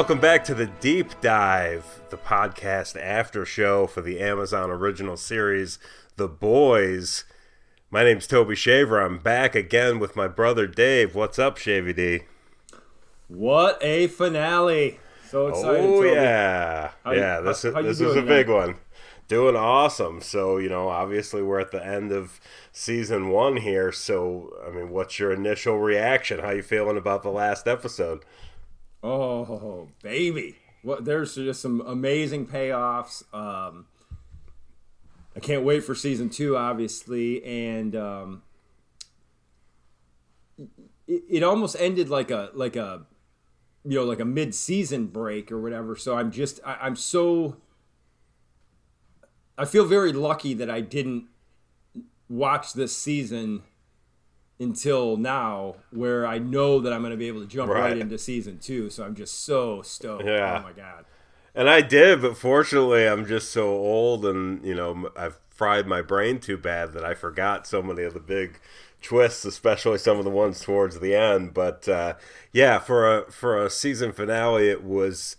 Welcome back to the Deep Dive, the podcast after show for the Amazon original series, The Boys. My name's Toby Shaver. I'm back again with my brother Dave. What's up, Shavy D? What a finale! So excited. Oh Toby. yeah, How you- yeah. This how- is how you this is a big one. Doing awesome. So you know, obviously we're at the end of season one here. So I mean, what's your initial reaction? How you feeling about the last episode? Oh, baby. What there's just some amazing payoffs. Um I can't wait for season 2 obviously and um it, it almost ended like a like a you know like a mid-season break or whatever. So I'm just I, I'm so I feel very lucky that I didn't watch this season until now where I know that I'm going to be able to jump right. Right. into season two. So I'm just so stoked. Yeah. Oh my God. And I did, but fortunately, I'm just so old, and you know, I've fried my brain too bad that I forgot so many of the big twists, especially some of the ones towards the end. But uh, yeah, for a for a season finale, it was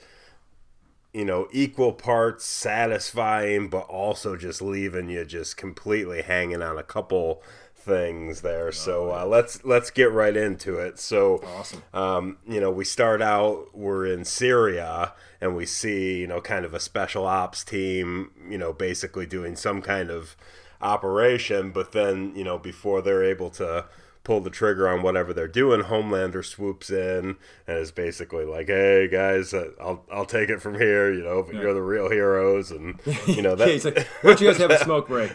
you know equal parts satisfying, but also just leaving you just completely hanging on a couple things there. So uh, let's let's get right into it. So Awesome. um, you know, we start out, we're in Syria, and we see, you know, kind of a special ops team, you know, basically doing some kind of operation. But then, you know, before they're able to pull the trigger on whatever they're doing, Homelander swoops in and is basically like, "Hey guys, uh, I'll I'll take it from here. You know, but you're the real heroes." And you know Yeah, that he's like, why don't you guys have a smoke break?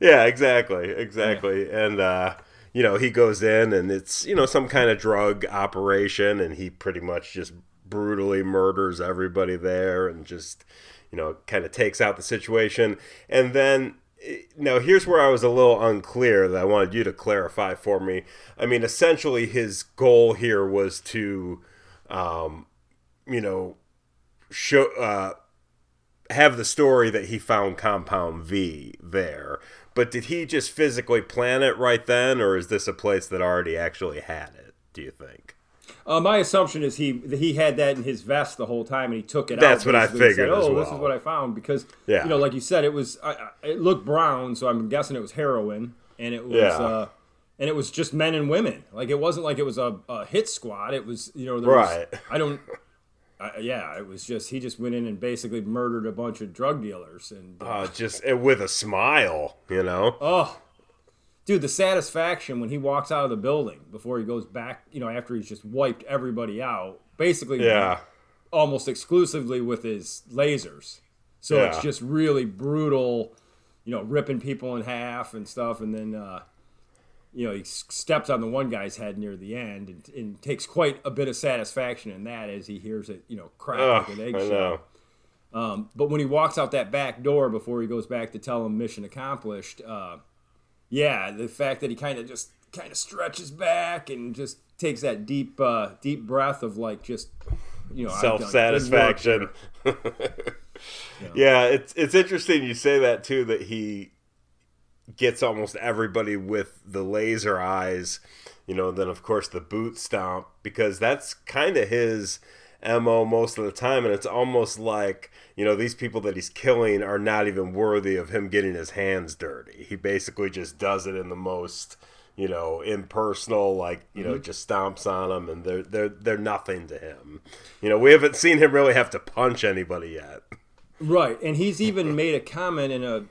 Yeah, exactly, exactly. And uh, you know, he goes in and it's, you know, some kind of drug operation and he pretty much just brutally murders everybody there and just, you know, kind of takes out the situation. And then eh, now here's where I was a little unclear that I wanted you to clarify for me. I mean, essentially his goal here was to um, you know, show uh have the story that he found Compound V there. But did he just physically plan it right then, or is this a place that already actually had it? Do you think? Uh, my assumption is he he had that in his vest the whole time, and he took it out. That's what I figured Said, oh, this is what I found because Yeah. you know, like you said, it was I, I, it looked brown, so I'm guessing it was heroin, and it was Yeah. uh, and it was just men and women. Like it wasn't like it was a, a hit squad. It was you know there was- Right. I don't. I, yeah, it was just he just went in and basically murdered a bunch of drug dealers and uh, Uh, just eh, with a smile, you know? Oh, dude, the satisfaction when he walks out of the building before he goes back, you know, after he's just wiped everybody out, basically, Yeah. almost exclusively with his lasers. So it's just really brutal, you know, ripping people in half and stuff. And then, uh, you know, he steps on the one guy's head near the end and, and takes quite a bit of satisfaction in that as he hears it, you know, crack Ugh, like an eggshell. Um, but when he walks out that back door before he goes back to tell him mission accomplished, uh, yeah, the fact that he kind of just kind of stretches back and just takes that deep, uh, deep breath of like just, you know, I've done good Self satisfaction. yeah, it's it's interesting you say that too. That he gets almost everybody with the laser eyes, you know. Then of course the boot stomp because that's kind of his mo most of the time, and it's almost like you know these people that he's killing are not even worthy of him getting his hands dirty. He basically just does it in the most you know impersonal like you know mm-hmm. just stomps on them and they're they're they're nothing to him you know we haven't seen him really have to punch anybody yet Right, and he's even made a comment in a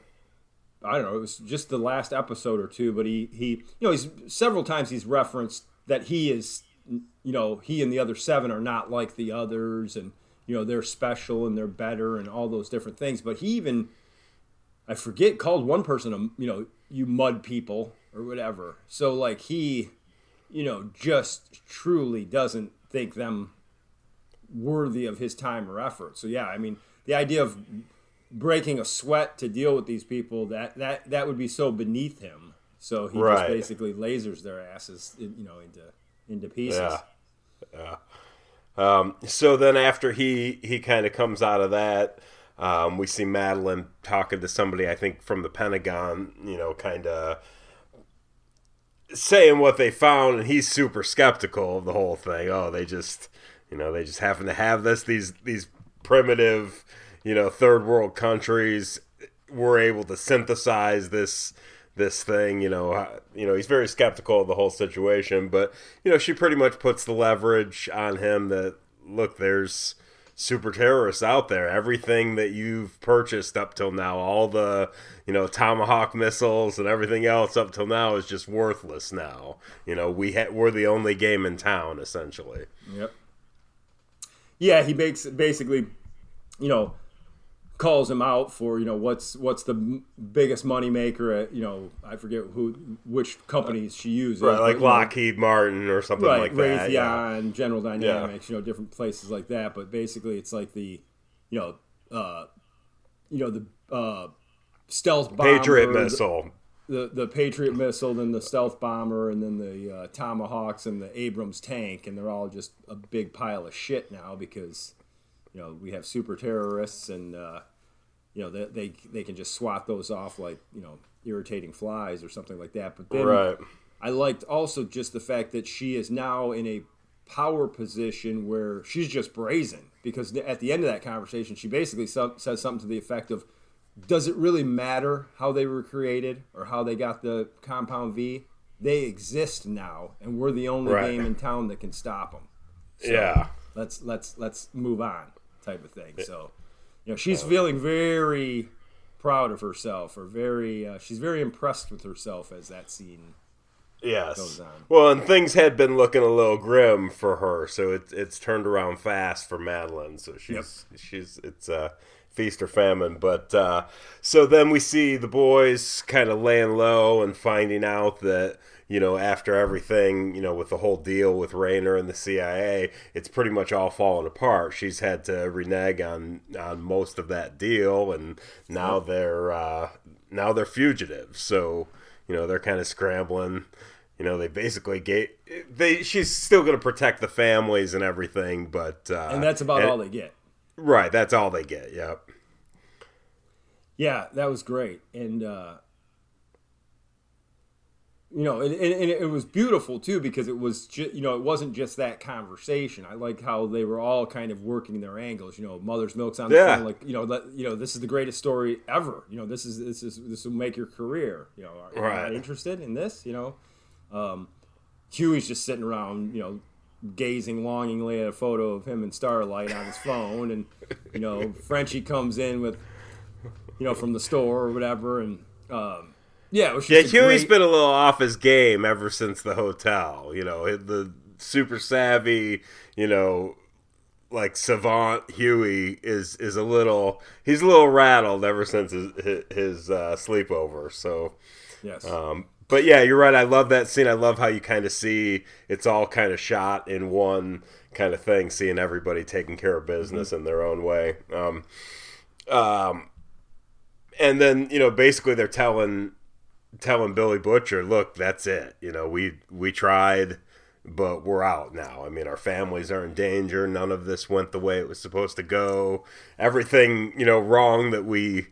I don't know, it was just the last episode or two, but he he you know, he's several times he's referenced that he is you know, he and the other seven are not like the others and you know, they're special and they're better and all those different things, but he even I forget called one person a you know, you mud people or whatever. So like he you know, just truly doesn't think them worthy of his time or effort. So yeah, I mean, the idea of breaking a sweat to deal with these people that that that would be so beneath him. So he Right. just basically lasers their asses, you know, into into pieces. Yeah. Yeah. Um, so then after he he kind of comes out of that, um, we see Madelyn talking to somebody I think from the Pentagon, you know, kind of saying what they found, and he's super skeptical of the whole thing. Oh, they just You know, they just happen to have this. These these primitive, you know, third world countries were able to synthesize this this thing. You know, uh, you know, he's very skeptical of the whole situation, but you know, she pretty much puts the leverage on him that look, there's super terrorists out there. Everything that you've purchased up till now, all the you know tomahawk missiles and everything else up till now is just worthless now. You know, we ha- we're the only game in town essentially. Yep. Yeah, he makes basically, you know, calls him out for you know what's what's the m- biggest money maker at you know I forget who which companies she uses Right, but, like know, Lockheed Martin or something right like that. Raytheon, Yeah. General Dynamics, you know different places like that. But basically, it's like the you know uh, you know the uh, stealth bomber, Patriot the- missile. the the Patriot missile, then the stealth bomber, and then the uh, Tomahawks and the Abrams tank, and they're all just a big pile of shit now because you know we have super terrorists, and uh, you know they, they they can just swat those off like you know irritating flies or something like that. But then Right. I liked also just the fact that she is now in a power position where she's just brazen because at the end of that conversation she basically so- says something to the effect of does it really matter how they were created or how they got the compound v they exist now and we're the only Right. game in town that can stop them yeah. let's let's let's move on type of thing so know she's feeling very proud of herself or very uh, she's very impressed with herself as that scene Yes. goes on. Well, and things had been looking a little grim for her, so it's it's turned around fast for Madelyn. So she's she's it's uh, feast or famine. But uh, so then we see the boys kind of laying low and finding out that you know after everything you know with the whole deal with Raynor and the CIA, it's pretty much all fallen apart. She's had to renege on on most of that deal, and now they're uh, now they're fugitives. So you know they're kind of scrambling. You know they basically gave they she's still going to protect the families and everything but uh and that's about and- all they get. Right that's all they get yep. Yeah, that was great, and uh, you know, and, and, it was beautiful too because it was ju- you know it wasn't just that conversation. I like how they were all kind of working their angles. You know, Mother's Milk's on the Yeah. phone, like you know, let, you know, this is the greatest story ever. You know, this is this is this will make your career. You know, are Right. interested in this? You know, um, Hughie's just sitting around, you know, gazing longingly at a photo of him and Starlight on his phone, and you know, Frenchie comes in with, you know, from the store or whatever, and um, yeah, yeah hughie's great- been a little off his game ever since the hotel you know the super savvy you know like savant hughie is is a little he's a little rattled ever since his his, his uh, sleepover so yes, Um, but yeah, you're right. I love that scene. I love how you kind of see it's all kind of shot in one kind of thing, seeing everybody taking care of business in their own way. Um, um, and then you know, basically they're telling telling Billy Butcher, "Look, that's it. You know, we we tried." But we're out now. I mean, our families are in danger. None of this went the way it was supposed to go. Everything, you know, wrong that we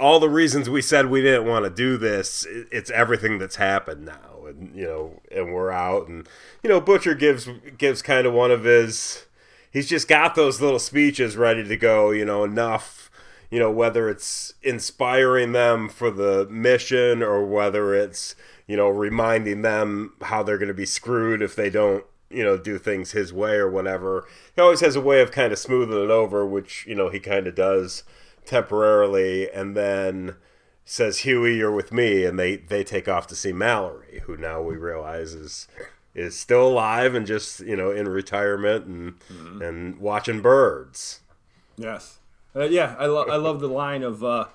all the reasons we said we didn't want to do this it's everything that's happened now and you know and we're out and you know butcher gives gives kind of one of his he's just got those little speeches ready to go you know enough you know whether it's inspiring them for the mission or whether it's you know reminding them how they're going to be screwed if they don't you know do things his way or whatever. He always has a way of kind of smoothing it over which you know he kind of does temporarily and then says Hughie you're with me and they they take off to see Mallory who now we realize is is still alive and just you know in retirement and mm-hmm. and watching birds. Yes, uh, yeah. I lo- I love the line of, uh,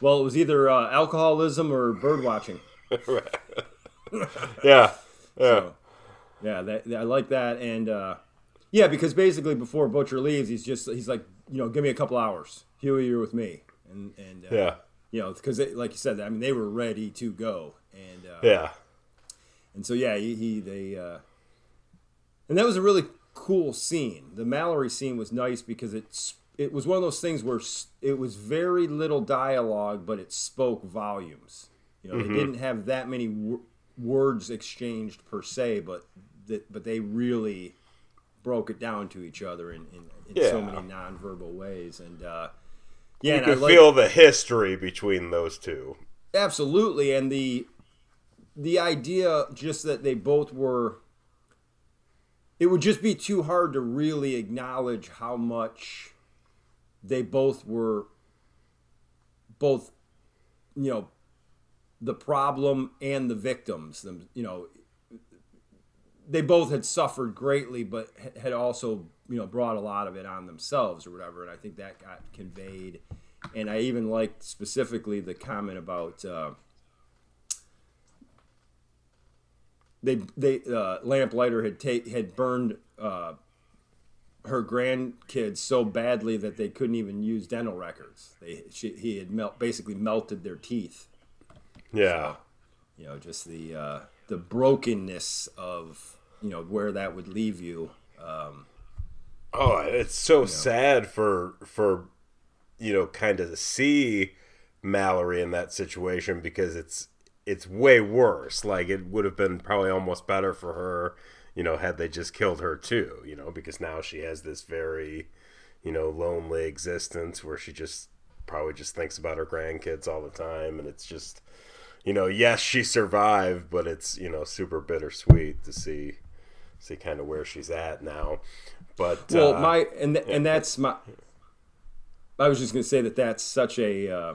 well, it was either uh, alcoholism or bird watching. yeah yeah So, yeah, that, I like that, and uh, yeah, because basically before Butcher leaves, he's just he's like, you know, give me a couple hours, Hughie, you're with me, and and uh, yeah you know, because like you said, I mean, they were ready to go, and uh, yeah and so yeah, he, he they, uh, and that was a really cool scene. The Mallory scene was nice because it's it was one of those things where it was very little dialogue, but it spoke volumes. You know, they didn't have that many w- words exchanged per se, but that but they really broke it down to each other in, in, in Yeah. so many nonverbal ways. And uh, you yeah, and I can like, feel the history between those two. absolutely, and the the idea just that they both were. It would just be too hard to really acknowledge how much they both were both you know the problem and the victims them you know they both had suffered greatly but had also you know brought a lot of it on themselves or whatever and i think that got conveyed. And i even liked specifically the comment about uh, they they uh, lamplighter had ta- had burned uh, her grandkids so badly that they couldn't even use dental records. They she, he had melt, basically melted their teeth. Yeah. You know, just the uh, the brokenness of you know where that would leave you. Um, Oh, it's so sad for for you know kind of to see Mallory in that situation because it's it's way worse. Like it would have been probably almost better for her, you know, had they just killed her too, you know, because now she has this very, you know, lonely existence where she just probably just thinks about her grandkids all the time and it's just you know, yes, she survived, but it's, you know, super bittersweet to see see kind of where she's at now. But well, uh, my and th- and that's my. I was just going to say that that's such a. Uh,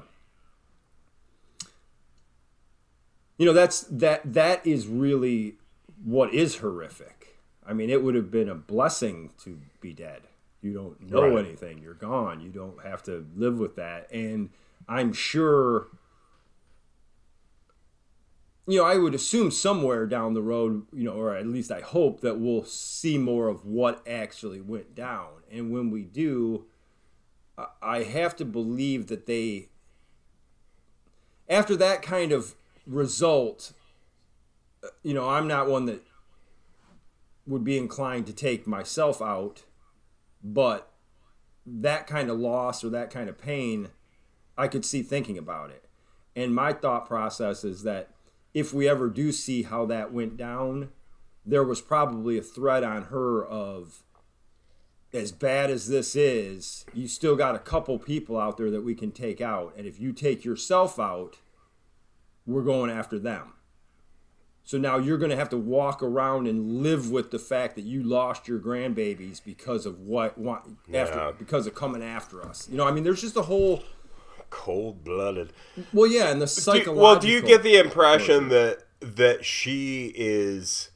you know that's that that is really what is horrific. I mean, it would have been a blessing to be dead. You don't know Right. anything. You're gone. You don't have to live with that. And I'm sure you know, I would assume somewhere down the road, you know, or at least I hope that we'll see more of what actually went down. And when we do, I- have to believe that they, after that kind of result, you know, I'm not one that would be inclined to take myself out, but that kind of loss or that kind of pain, I could see thinking about it. And my thought process is that if we ever do see how that went down, there was probably a threat on her of as bad as this is, you still got a couple people out there that we can take out. And if you take yourself out, we're going after them. So now you're going to have to walk around and live with the fact that you lost your grandbabies because of what, what after Yeah. because of coming after us. You know, I mean, there's just a whole cold blooded. well, yeah, and the Do, psychological. well, do you get the impression that that she is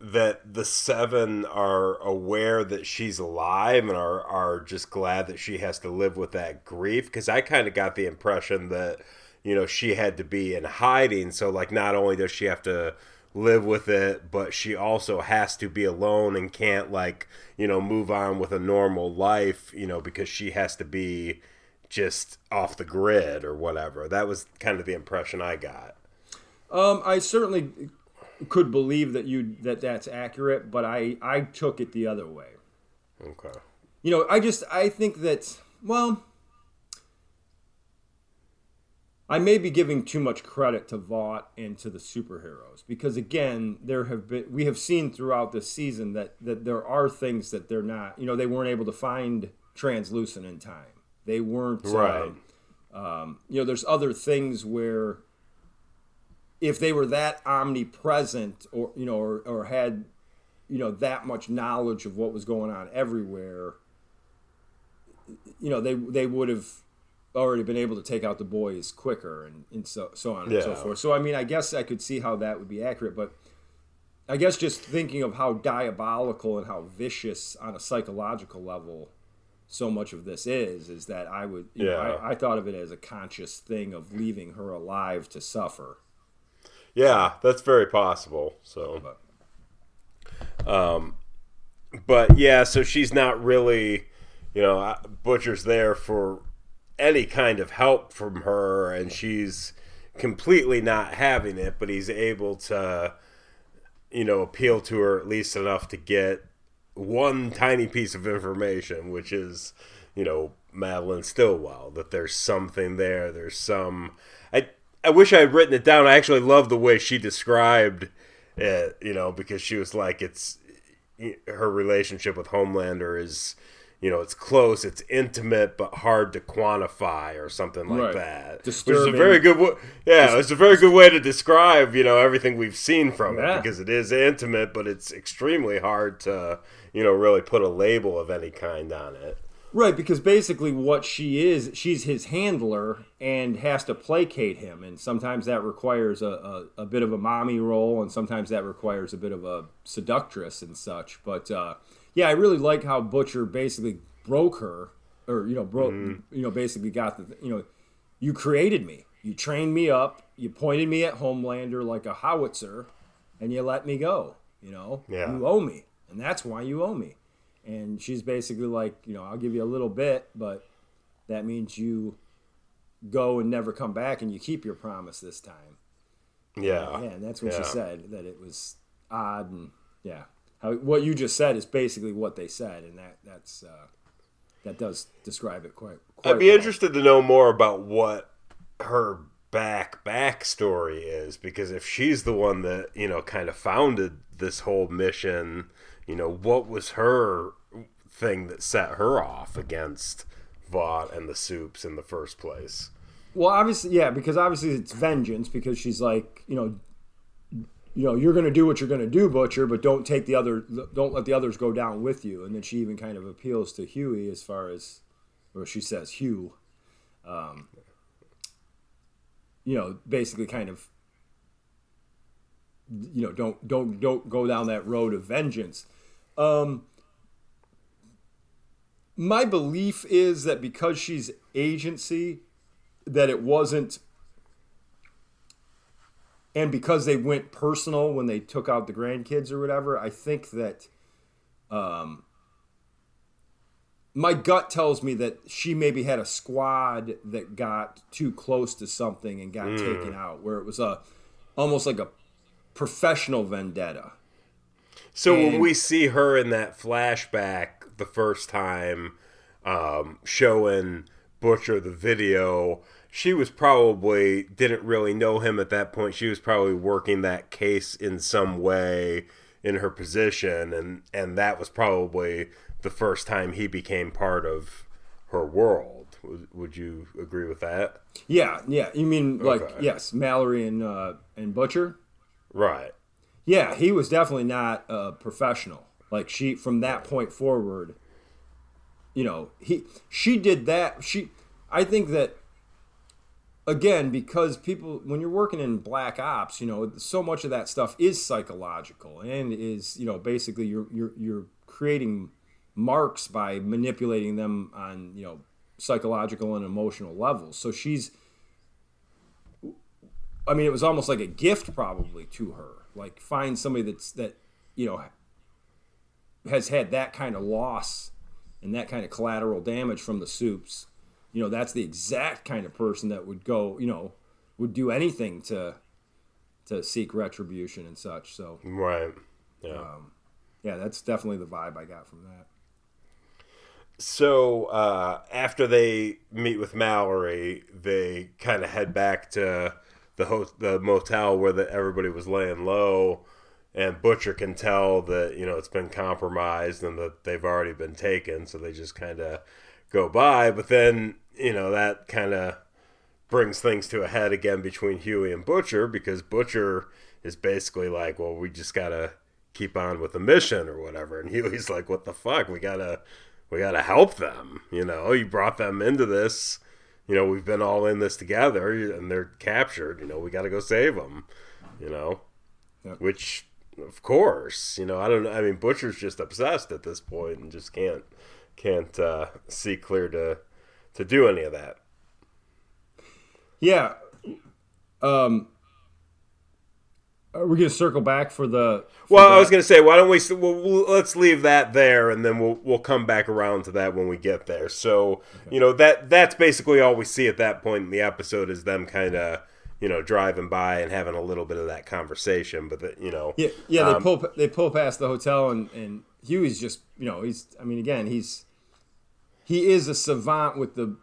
that the seven are aware that she's alive and are are just glad that she has to live with that grief? Because I kind of got the impression that you know she had to be in hiding, so like not only does she have to live with it, but she also has to be alone and can't like you know move on with a normal life, you know, because she has to be just off the grid or whatever. That was kind of the impression I got. Um, I certainly could believe that you that that's accurate, but I I took it the other way. Okay. You know, I just I think that well, I may be giving too much credit to Vought and to the superheroes because again, there have been we have seen throughout this season that that there are things that they're not. You know, they weren't able to find translucent in time. They weren't Right. um, you know, there's other things where if they were that omnipresent or you know or, or had you know that much knowledge of what was going on everywhere you know they they would have already been able to take out the boys quicker and, and so so on and so forth so i mean i guess i could see how that would be accurate but i guess just thinking of how diabolical and how vicious on a psychological level so much of this is is that i would you know, Yeah. I, I thought of it as a conscious thing of leaving her alive to suffer Yeah, that's very possible. So, but um, but yeah, so she's not really, you know, Butcher's there for any kind of help from her, and she's completely not having it. But he's able to, you know, appeal to her at least enough to get one tiny piece of information, which is, you know, Madelyn Stillwell. That there's something there. There's some. I I wish I had written it down. I actually love the way she described it. You know, because she was like, it's her relationship with Homelander is you know, it's close, it's intimate, but hard to quantify, or something like right. that. Disturbing. Which is a very good, yeah, it's a very good way to describe, you know, everything we've seen from yeah. it because it is intimate, but it's extremely hard to, you know, really put a label of any kind on it. Right, because basically what she is, she's his handler and has to placate him, and sometimes that requires a, a, a bit of a mommy role, and sometimes that requires a bit of a seductress and such. But uh, yeah, I really like how Butcher basically broke her, or you know, broke, mm. you know, basically got the, you know, you created me, you trained me up, you pointed me at Homelander like a howitzer, and you let me go. You know, yeah. you owe me, and that's why you owe me. And she's basically like, you know, I'll give you a little bit, but that means you go and never come back, and you keep your promise this time. Yeah, yeah, and that's what yeah. she said that it was odd and yeah how what you just said is basically what they said, and that that's uh, that does describe it quite. quite I'd be well. interested to know more about what her back backstory is because if she's the one that you know kind of founded this whole mission, you know what was her thing that set her off against Vought and the Supes in the first place. Well, obviously, yeah, because obviously it's vengeance because she's like, you know, you know, you're going to do what you're going to do, Butcher, but don't take the other, don't let the others go down with you. And then she even kind of appeals to Hughie as far as, or she says Hugh, um, you know, basically kind of, you know, don't don't don't go down that road of vengeance. Um, my belief is that because she's agency, that it wasn't and because they went personal when they took out the grandkids or whatever, I think that um, my gut tells me that she maybe had a squad that got too close to something and got mm. taken out, where it was a almost like a professional vendetta. So and, when we see her in that flashback the first time, um, showing Butcher the video she was probably didn't really know him at that point. She was probably working that case in some way in her position, and and that was probably the first time he became part of her world. Would, would you agree with that? Yeah, yeah. You mean like okay. yes, Mallory and uh, and Butcher? Right. Yeah, he was definitely not a professional. Like she from that point forward, you know, he she did that. She I think that again because people when you're working in black ops you know so much of that stuff is psychological and is you know basically you're you're you're creating marks by manipulating them on you know psychological and emotional levels. So she's i mean it was almost like a gift probably to her like find somebody that's that you know has had that kind of loss and that kind of collateral damage from the supes you know that's the exact kind of person that would go you know would do anything to to seek retribution and such so. Right. Yeah. Um, yeah that's definitely the vibe i got from that. So uh, after they meet with mallory they kind of head back to the host, the motel where the, everybody was laying low and butcher can tell that you know it's been compromised and that they've already been taken so they just kind of go by. But then, you know, that kind of brings things to a head again between Hughie and Butcher because Butcher is basically like, well, we just got to keep on with the mission or whatever. And Hughie's like, what the fuck? We got to. We got to help them. You know, you brought them into this. You know, we've been all in this together and they're captured. You know, we got to go save them. You know, yep. which, of course, you know, I don't know. I mean, Butcher's just obsessed at this point and just can't can't uh, see clear to to do any of that. Yeah. Um, are we going to circle back for the? For well, that? I was going to say, why don't we? We'll, let's leave that there, and then we'll we'll come back around to that when we get there. So okay. you know that that's basically all we see at that point in the episode is them kind of you know driving by and having a little bit of that conversation. But the, you know, yeah, yeah, they um, pull they pull past the hotel, and and Hughie's just you know he's I mean again he's he is a savant with the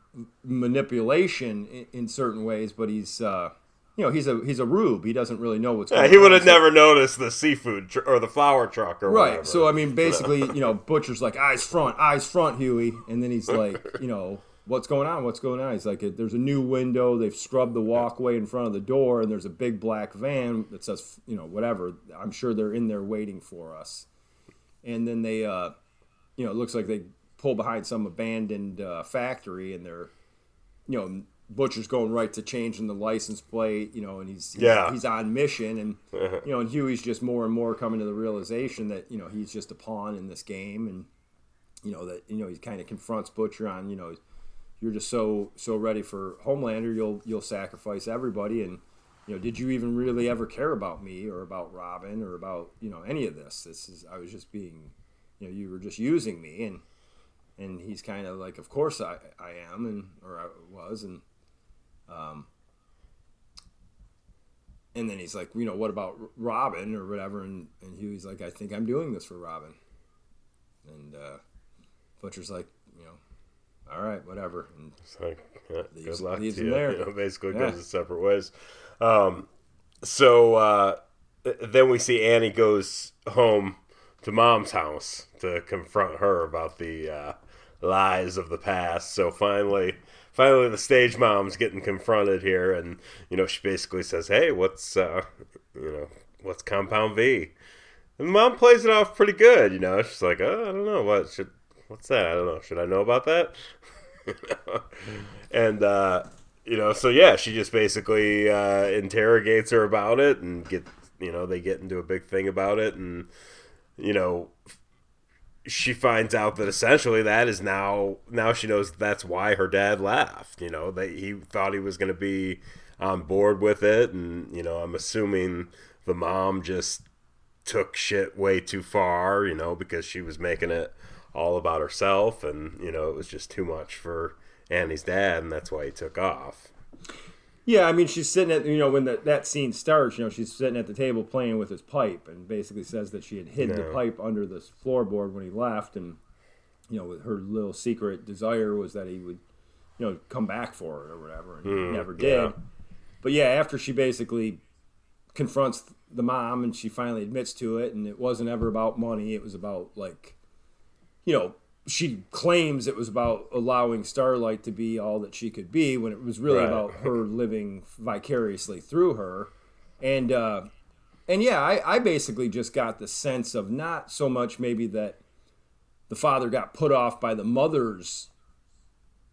manipulation in, in certain ways, but he's uh, you know, he's a he's a rube. He doesn't really know what's. Yeah, going he would have never noticed the seafood tr- or the flour truck or whatever. Right. whatever. So I mean, basically, you know, Butcher's like eyes front, eyes front, Hughie, and then he's like, you know, what's going on? What's going on? He's like, there's a new window. They've scrubbed the walkway in front of the door, and there's a big black van that says, you know, whatever. I'm sure they're in there waiting for us. And then they, uh, you know, it looks like they pull behind some abandoned uh, factory, and they're, you know. Butcher's going right to changing the license plate, you know, and he's he's, Yeah. he's on mission, and you know, and Hughie's just more and more coming to the realization that you know he's just a pawn in this game, and you know that you know he kind of confronts Butcher on you know you're just so so ready for Homelander, you'll you'll sacrifice everybody, and you know did you even really ever care about me or about Robin or about you know any of this? This is I was just being, you know, you were just using me, and and he's kind of like, of course I I am, and or I was, and um, and then he's like, you know, what about Robin or whatever? And, and Hughie's like, I think I'm doing this for Robin. And uh, Butcher's like, you know, all right, whatever. And like, yeah, Leaves- good luck leaves to him you. there. You know, basically Yeah. goes separate ways. Um, so uh, then we see Annie goes home to mom's house to confront her about the uh, lies of the past. So finally, finally, the stage mom's getting confronted here, and you know she basically says, "Hey, what's uh, you know what's Compound V?" And mom plays it off pretty good. You know, she's like, oh, "I don't know what should." What's that? I don't know. Should I know about that? and uh, you know, so yeah, she just basically uh, interrogates her about it, and get you know they get into a big thing about it, and you know she finds out that essentially that is now now she knows that's why her dad left. You know that he thought he was going to be on board with it, and you know I'm assuming the mom just took shit way too far. You know because she was making it all about herself, and you know it was just too much for Annie's dad, and that's why he took off. Yeah, I mean, she's sitting at, you know, when the, that scene starts, you know, she's sitting at the table playing with his pipe and basically says that she had hid the pipe under the floorboard when he left. And, you know, her little secret desire was that he would, you know, come back for her or whatever. And he hmm, never did. yeah. But yeah, after she basically confronts the mom and she finally admits to it, and it wasn't ever about money. It was about like, you know, she claims it was about allowing Starlight to be all that she could be, when it was really Right. about her living vicariously through her. And uh, and yeah, I, I basically just got the sense of not so much maybe that the father got put off by the mother's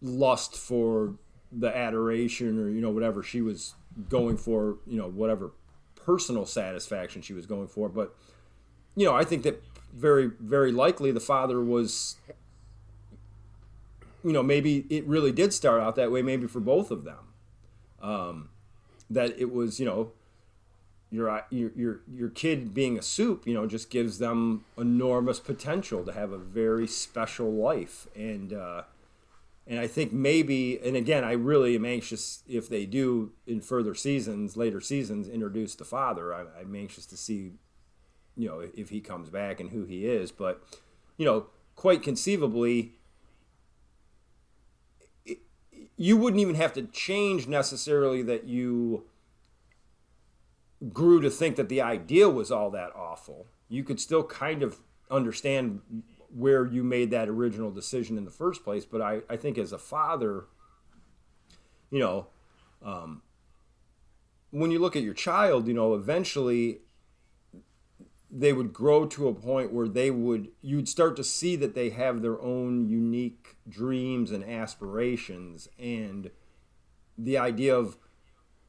lust for the adoration or you know whatever she was going for you know whatever personal satisfaction she was going for but you know i think that very very likely the father was you know maybe it really did start out that way maybe for both of them um, that it was you know your your your your kid being a supe, you know, just gives them enormous potential to have a very special life, and uh, and I think maybe, and again, I really am anxious if they do in further seasons, later seasons, introduce the father. I, I'm anxious to see, you know, if he comes back and who he is, but you know, quite conceivably. You wouldn't even have to change necessarily that you grew to think that the idea was all that awful, you could still kind of understand where you made that original decision in the first place. But I, I think as a father, you know, um, when you look at your child, you know, eventually they would grow to a point where they would, you'd start to see that they have their own unique dreams and aspirations. And the idea of,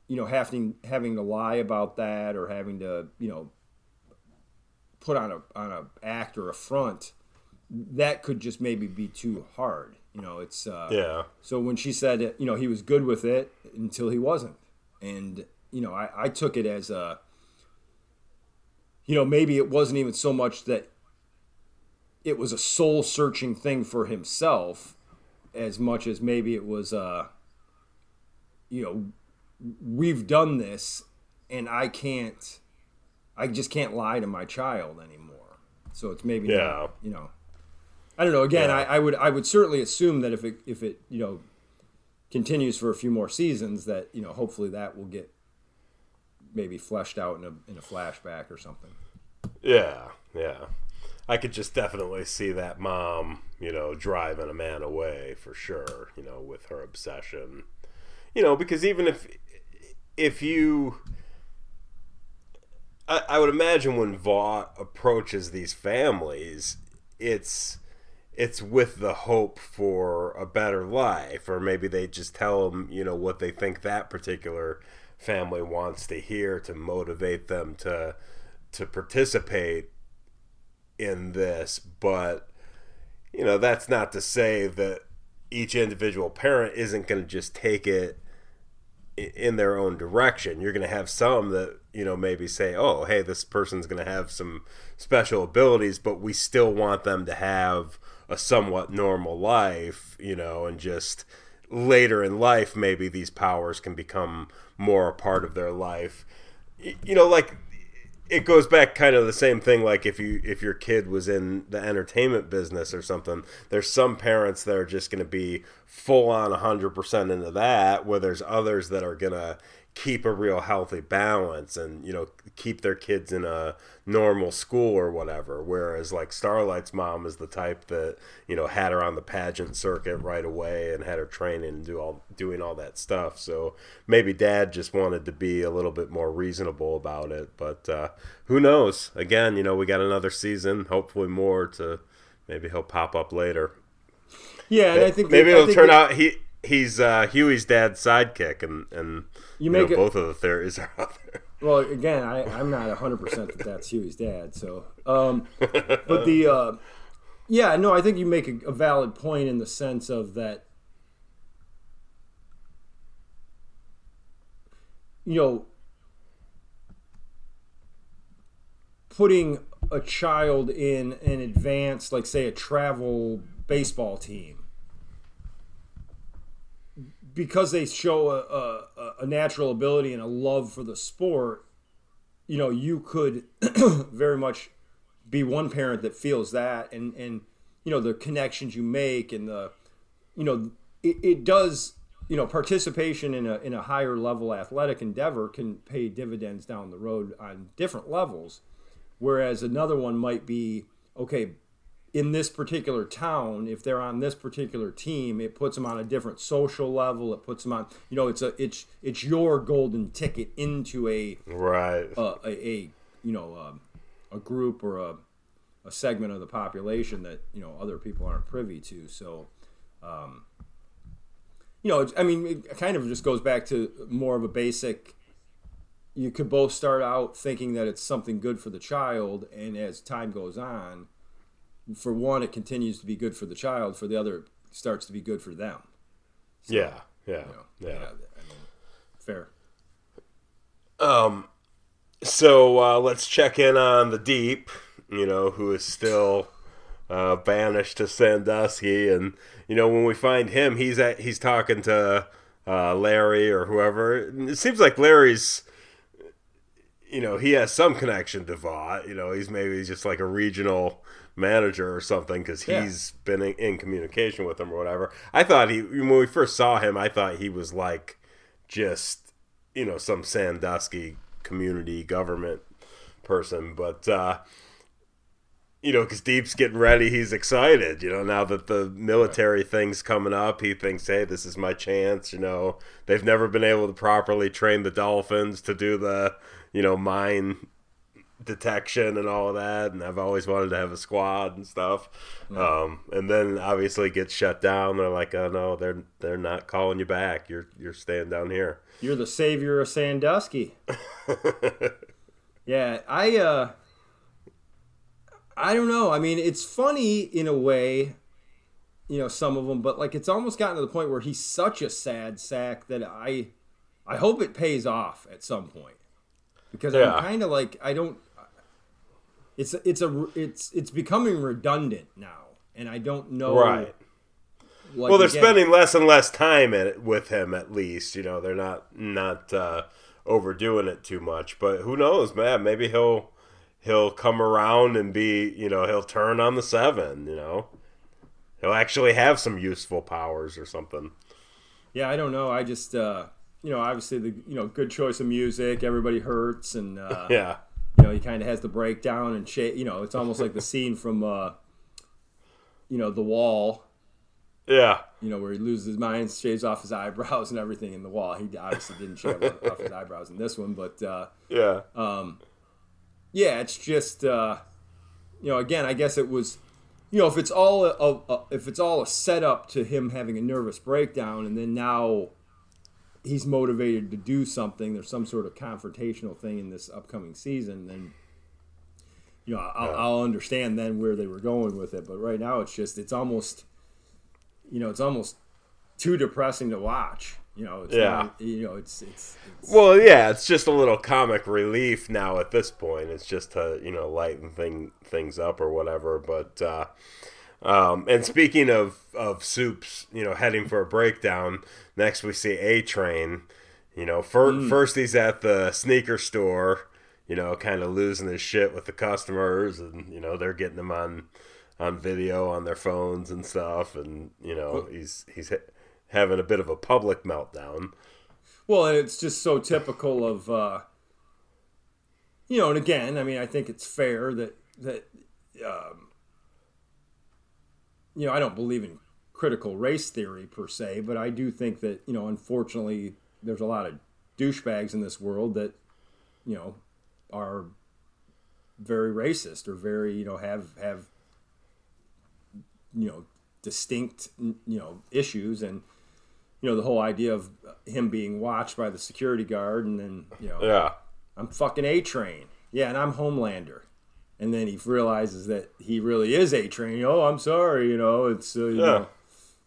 you know having having to lie about that or having to you know put on a on a act or a front that could just maybe be too hard you know it's uh Yeah. so when she said you know he was good with it until he wasn't and you know i, I took it as a you know maybe it wasn't even so much that it was a soul searching thing for himself as much as maybe it was uh you know we've done this and I can't I just can't lie to my child anymore. So it's maybe Yeah. not, you know I don't know. Again, Yeah. I, I would I would certainly assume that if it if it, you know, continues for a few more seasons that, you know, hopefully that will get maybe fleshed out in a in a flashback or something. Yeah, yeah. I could just definitely see that mom, you know, driving a man away for sure, you know, with her obsession. You know, because even if if you I, I would imagine when Vought approaches these families, it's it's with the hope for a better life, or maybe they just tell them, you know, what they think that particular family wants to hear to motivate them to to participate in this. But you know, that's not to say that each individual parent isn't going to just take it in their own direction. You're going to have some that, you know, maybe say, oh, hey, this person's going to have some special abilities, but we still want them to have a somewhat normal life, you know, and just later in life, maybe these powers can become more a part of their life. You know, like it goes back kind of the same thing like if you if your kid was in the entertainment business or something there's some parents that are just going to be full on 100% into that where there's others that are going to keep a real healthy balance and you know keep their kids in a normal school or whatever. Whereas like starlight's mom is the type that you know had her on the pageant circuit right away and had her training and do all doing all that stuff. So maybe dad just wanted to be a little bit more reasonable about it. But uh, who knows? Again you know we got another season hopefully more to maybe he'll pop up later. Yeah and i think maybe it'll think turn that- out he he's uh, Hughie's dad's sidekick, and and You you, make know, it- both of the theories are out there. Well, again, I, I'm not 100% that that's Hughie's dad. So, um, but the, uh, yeah, no, I think you make a, a valid point in the sense of that, you know, putting a child in an advanced, like, say, a travel baseball team because they show a, a, a natural ability and a love for the sport, you know, you could very much be one parent that feels that and, and, you know, the connections you make and the, you know, it, it does, you know, participation in a, in a higher level athletic endeavor can pay dividends down the road on different levels. Whereas another one might be, okay, in this particular town, if they're on this particular team, it puts them on a different social level. It puts them on, you know, it's a it's it's your golden ticket into a Right. a, a, a you know um, a group or a, a segment of the population that you know other people aren't privy to. So, um, you know, it's, I mean, it kind of just goes back to more of a basic. You could both start out thinking that it's something good for the child, and as time goes on, for one, it continues to be good for the child. For the other, it starts to be good for them. yeah. Yeah. You know? Yeah. I mean, fair. Um. So uh, let's check in on the deep. You know, who is still uh, banished to Sandusky, and you know when we find him, he's at he's talking to uh, Larry or whoever. It seems like Larry's. You know, he has some connection to Vought. You know, he's maybe just like a regional manager or something because Yeah. he's been in, in communication with him or whatever. I thought he when we first saw him, I thought he was like just you know some Sandusky community government person, but uh, you know because Deep's getting ready, he's excited. You know now that the military thing's coming up, he thinks, hey, this is my chance. You know they've never been able to properly train the dolphins to do the you know mine detection and all of that and I've always wanted to have a squad and stuff um, and then obviously gets shut down they're like oh no they're they're not calling you back you're you're staying down here You're the savior of Sandusky. yeah, I uh I don't know. I mean, it's funny in a way, you know, some of them, but like it's almost gotten to the point where he's such a sad sack that I I hope it pays off at some point. Because Yeah. I'm kind of like I don't it's it's a it's it's becoming redundant now and I don't know right like, well they're again- spending less and less time it with him at least you know they're not not uh, overdoing it too much but who knows man maybe he'll he'll come around and be you know he'll turn on the seven you know he'll actually have some useful powers or something Yeah, I don't know. I just uh you know, obviously the you know good choice of music. Everybody hurts, and uh, Yeah. You know he kind of has the breakdown and shake. You know, it's almost like the scene from uh, you know the wall. Yeah. You know, where he loses his mind, shaves off his eyebrows and everything in the wall. He obviously didn't shave off his eyebrows in this one, but uh, Yeah. um, yeah, it's just uh, you know, again, I guess it was, you know, if it's all a, a, a- if it's all a setup to him having a nervous breakdown, and then now he's motivated to do something. There's some sort of confrontational thing in this upcoming season, then you know, I'll, Yeah. I'll understand then where they were going with it. But right now, it's just it's almost, you know, it's almost too depressing to watch. You know, it's Yeah. not- you know, it's it's, it's Well, yeah, it's just a little comic relief now at this point. It's just to you know lighten thing things up or whatever. But uh, um, and speaking of of Supes, you know, heading for a breakdown. Next, we see A Train. You know, fir- first he's at the sneaker store. You know, kind of losing his shit with the customers, and you know they're getting him on on video on their phones and stuff, and you know he's he's ha- having a bit of a public meltdown. Well, and it's just so typical of, uh, you know, and again, I mean, I think it's fair that that, um, you know, I don't believe in critical race theory per se, but I do think that you know, unfortunately, there's a lot of douchebags in this world that, you know, are very racist or very you know have have you know distinct you know issues and you know the whole idea of him being watched by the security guard and then you know Yeah. I'm fucking A Train. Yeah, and I'm Homelander. And then he realizes that he really is A Train. Oh, I'm sorry, you know, it's uh, you Yeah. know,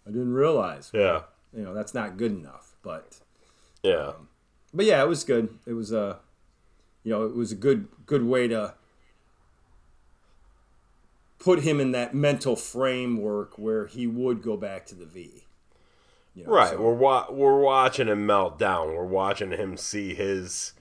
I didn't realize. Yeah. You know, that's not good enough, but Yeah. but yeah, it was good. It was a you know, it was a good good way to put him in that mental framework where he would go back to the V. You know, Right. so- We're wa- we're watching him melt down. We're watching him see his,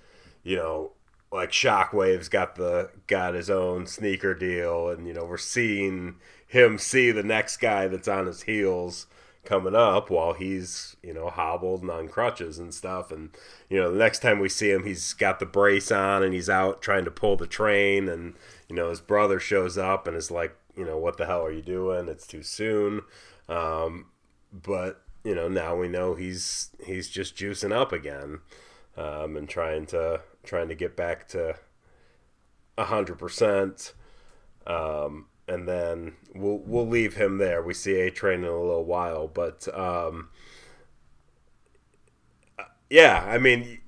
you know, like Shockwave's got the got his own sneaker deal, and you know we're seeing him see the next guy that's on his heels coming up while he's you know hobbled and on crutches and stuff. And you know the next time we see him he's got the brace on and he's out trying to pull the train and you know his brother shows up and is like you know what the hell are you doing? It's too soon. Um, but you know now we know he's he's just juicing up again um, and trying to trying to get back to a hundred percent um, and then we'll we'll leave him there we see a train in a little while but um, yeah I mean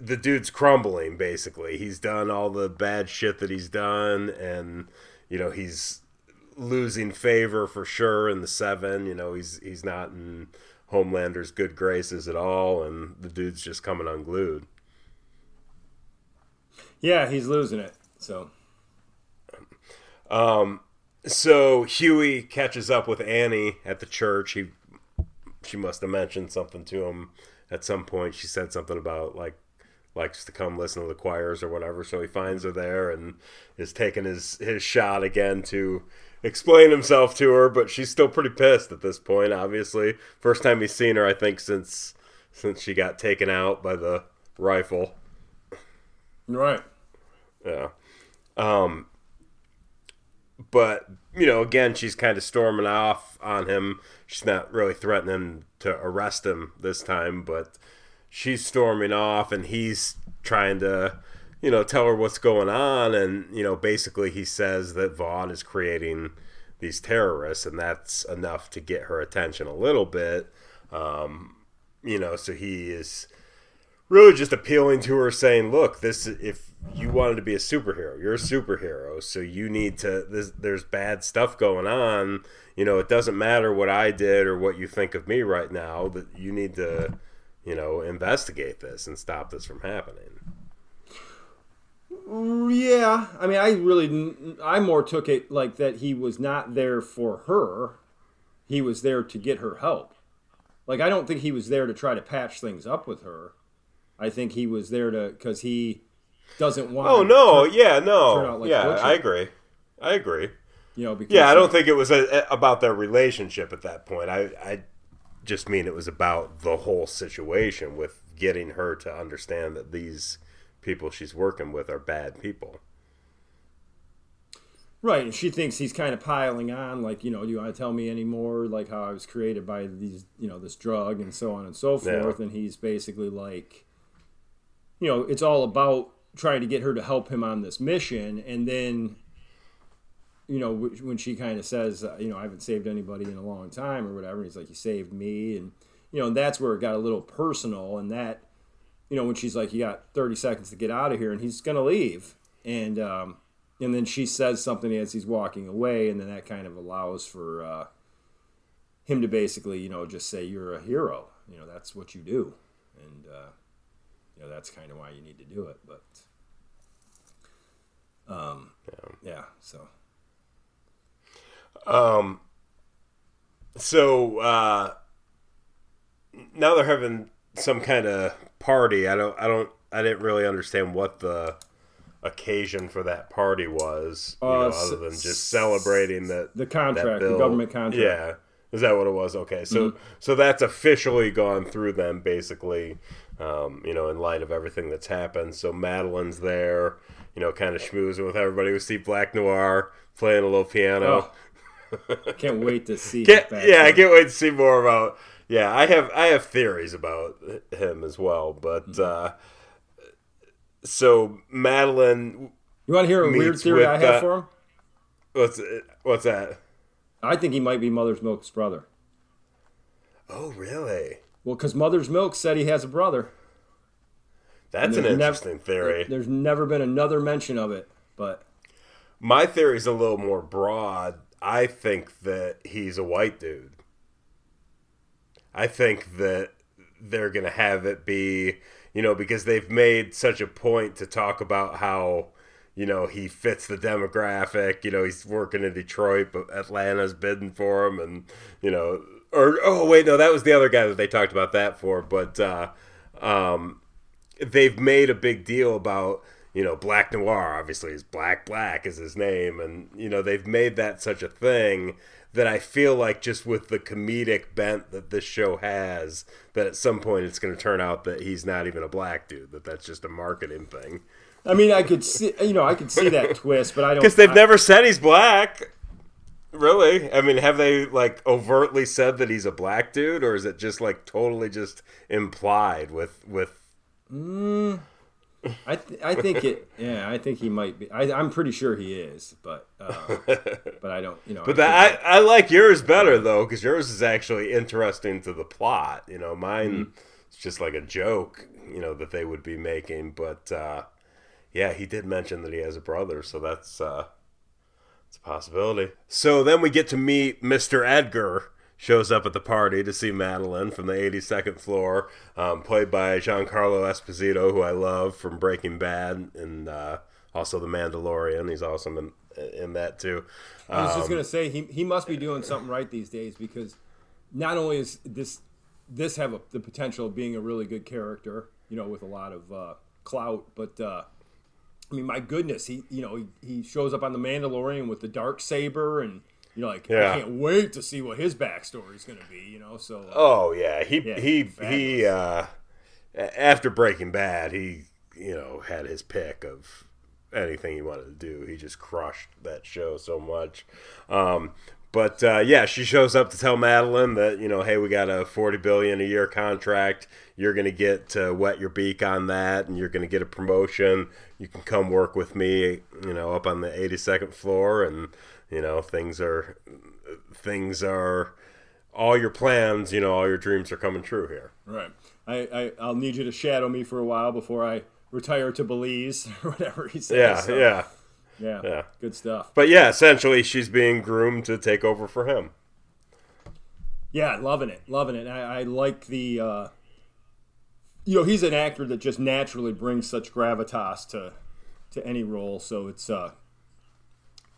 the dude's crumbling basically he's done all the bad shit that he's done and you know he's losing favor for sure in the seven. You know, he's he's not in Homelander's good graces at all, and the dude's just coming unglued. Yeah, he's losing it. So um, So Hughie catches up with Annie at the church. He she must have mentioned something to him at some point. She said something about like likes to come listen to the choirs or whatever. So he finds her there and is taking his his shot again to explain himself to her. But she's still pretty pissed at this point. Obviously, first time he's seen her, I think since since she got taken out by the rifle. right. Yeah. Um but you know, again, she's kind of storming off on him. She's not really threatening to arrest him this time, but she's storming off and he's trying to, you know, tell her what's going on and, you know, basically he says that Vought is creating these terrorists and that's enough to get her attention a little bit. Um, you know, so he is really just appealing to her saying look this if you wanted to be a superhero you're a superhero so you need to this, there's bad stuff going on you know it doesn't matter what i did or what you think of me right now that you need to you know investigate this and stop this from happening mm, Yeah, I mean, I really, I more took it like that he was not there for her. He was there to get her help. Like, I don't think he was there to try to patch things up with her. I think he was there to, because he doesn't want oh no turn- yeah no like yeah Butcher. i agree i agree you know, because yeah i don't think it was a, a- about their relationship at that point i i just mean it was about the whole situation with getting her to understand that these people she's working with are bad people. Right, and she thinks he's kind of piling on, like, you know, do you want to tell me anymore, like how I was created by these, you know, this drug and so on and so forth. Yeah. And he's basically like, you know, it's all about trying to get her to help him on this mission. And then, you know, when she kind of says, uh, you know, I haven't saved anybody in a long time or whatever, he's like, you saved me. And, you know, and that's where it got a little personal. And that, you know, when she's like, you got 30 seconds to get out of here, and he's to leave. And, um, and then she says something as he's walking away, and then that kind of allows for uh, him to basically, you know, just say, "You're a hero." You know, that's what you do, and uh, you know that's kind of why you need to do it. But, um, yeah, yeah so. Um. So uh, now they're having some kind of party. I don't. I don't. I didn't really understand what the occasion for that party was, you uh, know, other than just celebrating that the contract, that the government contract. Yeah, is that what it was? Okay, so mm-hmm. so that's officially gone through them, basically. Um, you know, in light of everything that's happened. So Madelyn's there, you know, kind of schmoozing with everybody. We see Black Noir playing a little piano. Oh, can't wait to see. yeah, I can't wait to see more about. Yeah, I have I have theories about him as well, but. Mm-hmm. Uh, so Madelyn. You want to hear a weird theory I have uh, for him? What's what's that? I think he might be Mother's Milk's brother. Oh, really? Well, because Mother's Milk said he has a brother. That's an interesting nev- theory. There's never been another mention of it, but my theory is a little more broad. I think that he's a white dude. I think that they're gonna have it be you know, because they've made such a point to talk about how, you know, he fits the demographic. You know, he's working in Detroit, but Atlanta's bidding for him, and you know, or oh wait, no, that was the other guy that they talked about that for. But uh, um, they've made a big deal about you know Black Noir. Obviously, is Black Black is his name, and you know they've made that such a thing that I feel like just with the comedic bent that this show has, that at some point it's going to turn out that he's not even a black dude. That that's just a marketing thing. I mean, I could see, you know, I could see that twist, but I don't because they've I, never said he's black. Really? I mean, have they like overtly said that he's a black dude, or is it just like totally just implied with with? Mm, I th- I think it. Yeah, I think he might be. I, am pretty sure he is, but uh, but I don't. You know. But I, that, I, I like yours better though, because yours is actually interesting to the plot. You know, mine mm-hmm. it's just like a joke. You know that they would be making, but uh, yeah, he did mention that he has a brother, so that's uh, it's a possibility. So then we get to meet Mr. Edgar shows up at the party to see Madelyn from the 82nd floor, um, played by Giancarlo Esposito, who I love from Breaking Bad and uh, also The Mandalorian. He's awesome in, in that too. Um, I was just um, gonna say he he must be doing something right these days because not only is this this have a, the potential of being a really good character, you know, with a lot of uh, clout, but uh, I mean, my goodness, he you know he, he shows up on the Mandalorian with the dark saber and you know, like yeah. I can't wait to see what his backstory is going to be. You know, so uh, oh yeah, he yeah, he he uh, after Breaking Bad, he you know had his pick of anything he wanted to do. He just crushed that show so much. Um, but uh, yeah, she shows up to tell Madelyn that you know, hey, we got a forty billion a year contract. You're gonna get to wet your beak on that, and you're gonna get a promotion. You can come work with me, you know, up on the 82nd floor, and you know things are things are all your plans you know all your dreams are coming true here right I, I i'll need you to shadow me for a while before i retire to belize or whatever he says yeah so, yeah yeah yeah good stuff but yeah essentially she's being groomed to take over for him yeah loving it loving it i, I like the uh you know he's an actor that just naturally brings such gravitas to to any role so it's uh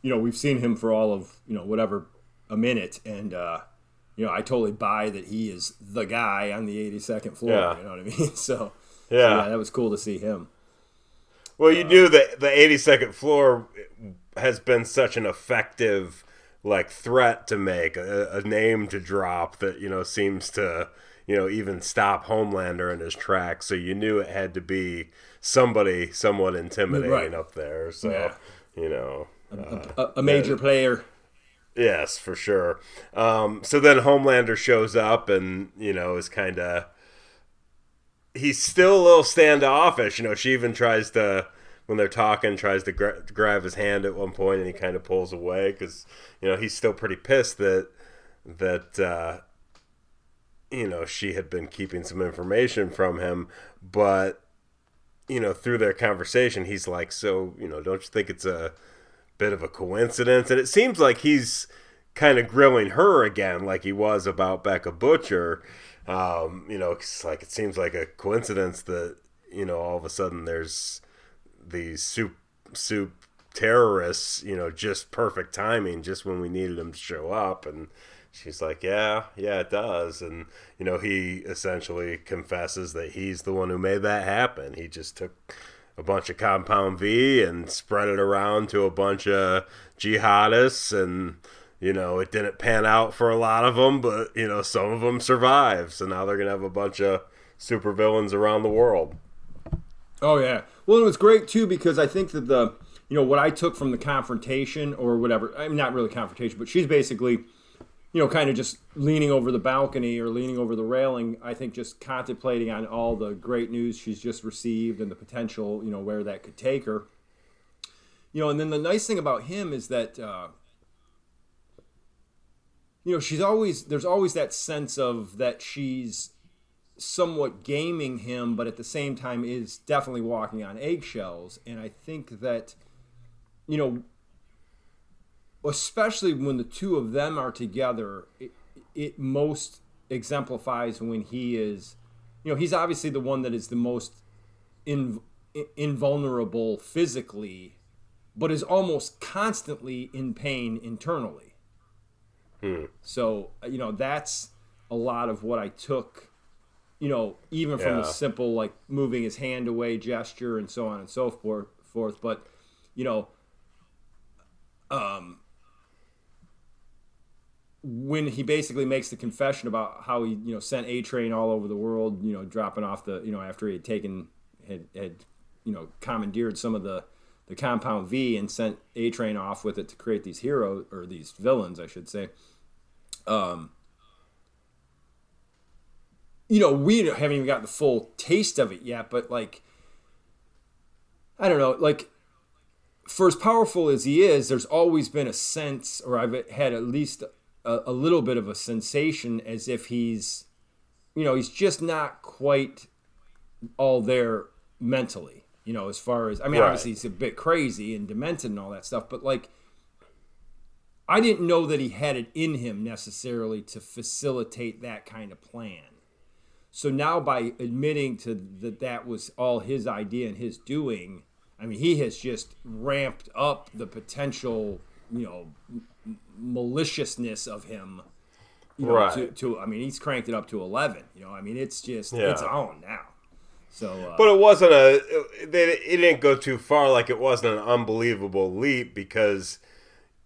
you know, we've seen him for all of, you know, whatever a minute. And, uh, you know, I totally buy that he is the guy on the 82nd floor. Yeah. You know what I mean? So, yeah. So yeah, that was cool to see him. Well, you uh, knew that the 82nd floor has been such an effective like threat to make, a, a name to drop that you know seems to you know even stop Homelander in his tracks. So you knew it had to be somebody somewhat intimidating right. up there. So yeah. you know, uh, a, a, major player. Yes, for sure. Um, so then Homelander shows up and you know is kind of he's still a little standoffish. You know, she even tries to when they're talking, tries to gra- grab his hand at one point, and he kind of pulls away because you know he's still pretty pissed that that uh, you know she had been keeping some information from him, but you know through their conversation, he's like, so you know, don't you think it's a bit of a coincidence? And it seems like he's kind of grilling her again, like he was about Becca Butcher. Um, you know, it's like it seems like a coincidence that you know all of a sudden there's these supe supe terrorists, you know, just perfect timing, just when we needed them to show up. And she's like, yeah, yeah, it does. And, you know, he essentially confesses that he's the one who made that happen. He just took a bunch of Compound V and spread it around to a bunch of jihadists. And, you know, it didn't pan out for a lot of them, but, you know, some of them survived. So now they're to have a bunch of supervillains around the world. Oh, yeah. Well, it was great too because I think that the you know what I took from the confrontation or whatever. I'm mean, not really confrontation, but she's basically you know kind of just leaning over the balcony or leaning over the railing. I think just contemplating on all the great news she's just received and the potential you know where that could take her. You know, and then the nice thing about him is that. Uh, you know, she's always there's always that sense of that she's somewhat gaming him, but at the same time is definitely walking on eggshells. And I think that, you know, especially when the two of them are together, it, it most exemplifies when he is, you know, he's obviously the one that is the most in, invulnerable physically, but is almost constantly in pain internally. Hmm. So, you know, that's a lot of what I took you know, even from yeah. a simple like moving his hand away gesture and so on and so forth. Forth, but you know, um, when he basically makes the confession about how he you know sent A Train all over the world, you know, dropping off the you know after he had taken had had you know commandeered some of the the compound V and sent A Train off with it to create these heroes or these villains, I should say. Um, you know, we haven't even got the full taste of it yet, but like, I don't know, like, for as powerful as he is, there's always been a sense, or I've had at least a, a little bit of a sensation as if he's, you know, he's just not quite all there mentally, you know, as far as, I mean, right. obviously he's a bit crazy and demented and all that stuff, but like, I didn't know that he had it in him necessarily to facilitate that kind of plan. So now by admitting to that that was all his idea and his doing, I mean he has just ramped up the potential, you know, m- maliciousness of him. You know, right. To, to, I mean he's cranked it up to eleven. You know, I mean it's just yeah. it's on now. So, uh, but it wasn't a. It, it didn't go too far. Like it wasn't an unbelievable leap because,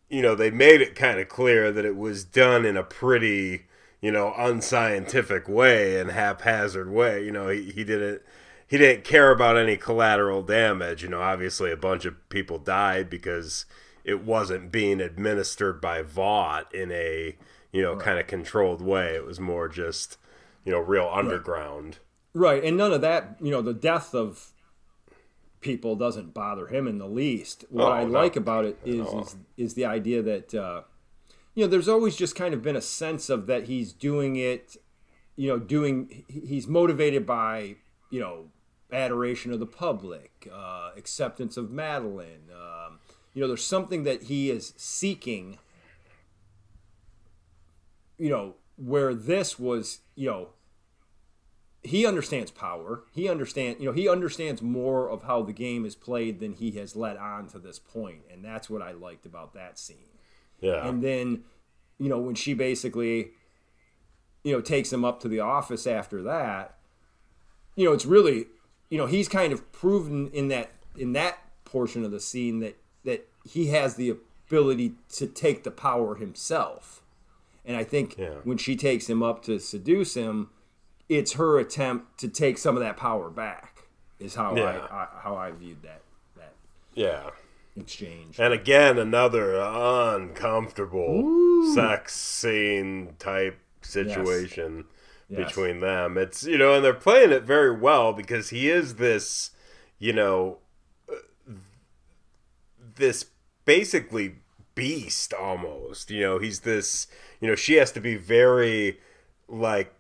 you know, they made it kind of clear that it was done in a pretty you know, unscientific way and haphazard way. You know, he, he didn't he didn't care about any collateral damage. You know, obviously a bunch of people died because it wasn't being administered by Vought in a you know right. kind of controlled way. It was more just you know real underground. Right. Right, and none of that. You know, the death of people doesn't bother him in the least. What oh, I no. like about it is, is is the idea that. Uh, you know, there's always just kind of been a sense of that he's doing it, you know, doing, he's motivated by, you know, adoration of the public, uh, acceptance of Madelyn. Um, you know, there's something that he is seeking, you know, where this was, you know, he understands power. He understands, you know, he understands more of how the game is played than he has led on to this point, and that's what I liked about that scene. Yeah. And then, you know, when she basically, you know, takes him up to the office after that, you know, it's really, you know, he's kind of proven in that in that portion of the scene that that he has the ability to take the power himself. And I think Yeah. when she takes him up to seduce him, it's her attempt to take some of that power back. Is how Yeah. I, I how I viewed that that Yeah. exchange. And again, another uncomfortable sex scene type situation Yes. between them. It's, you know, and they're playing it very well because he is this, you know, uh, this basically beast almost. You know, he's this, you know, she has to be very, like,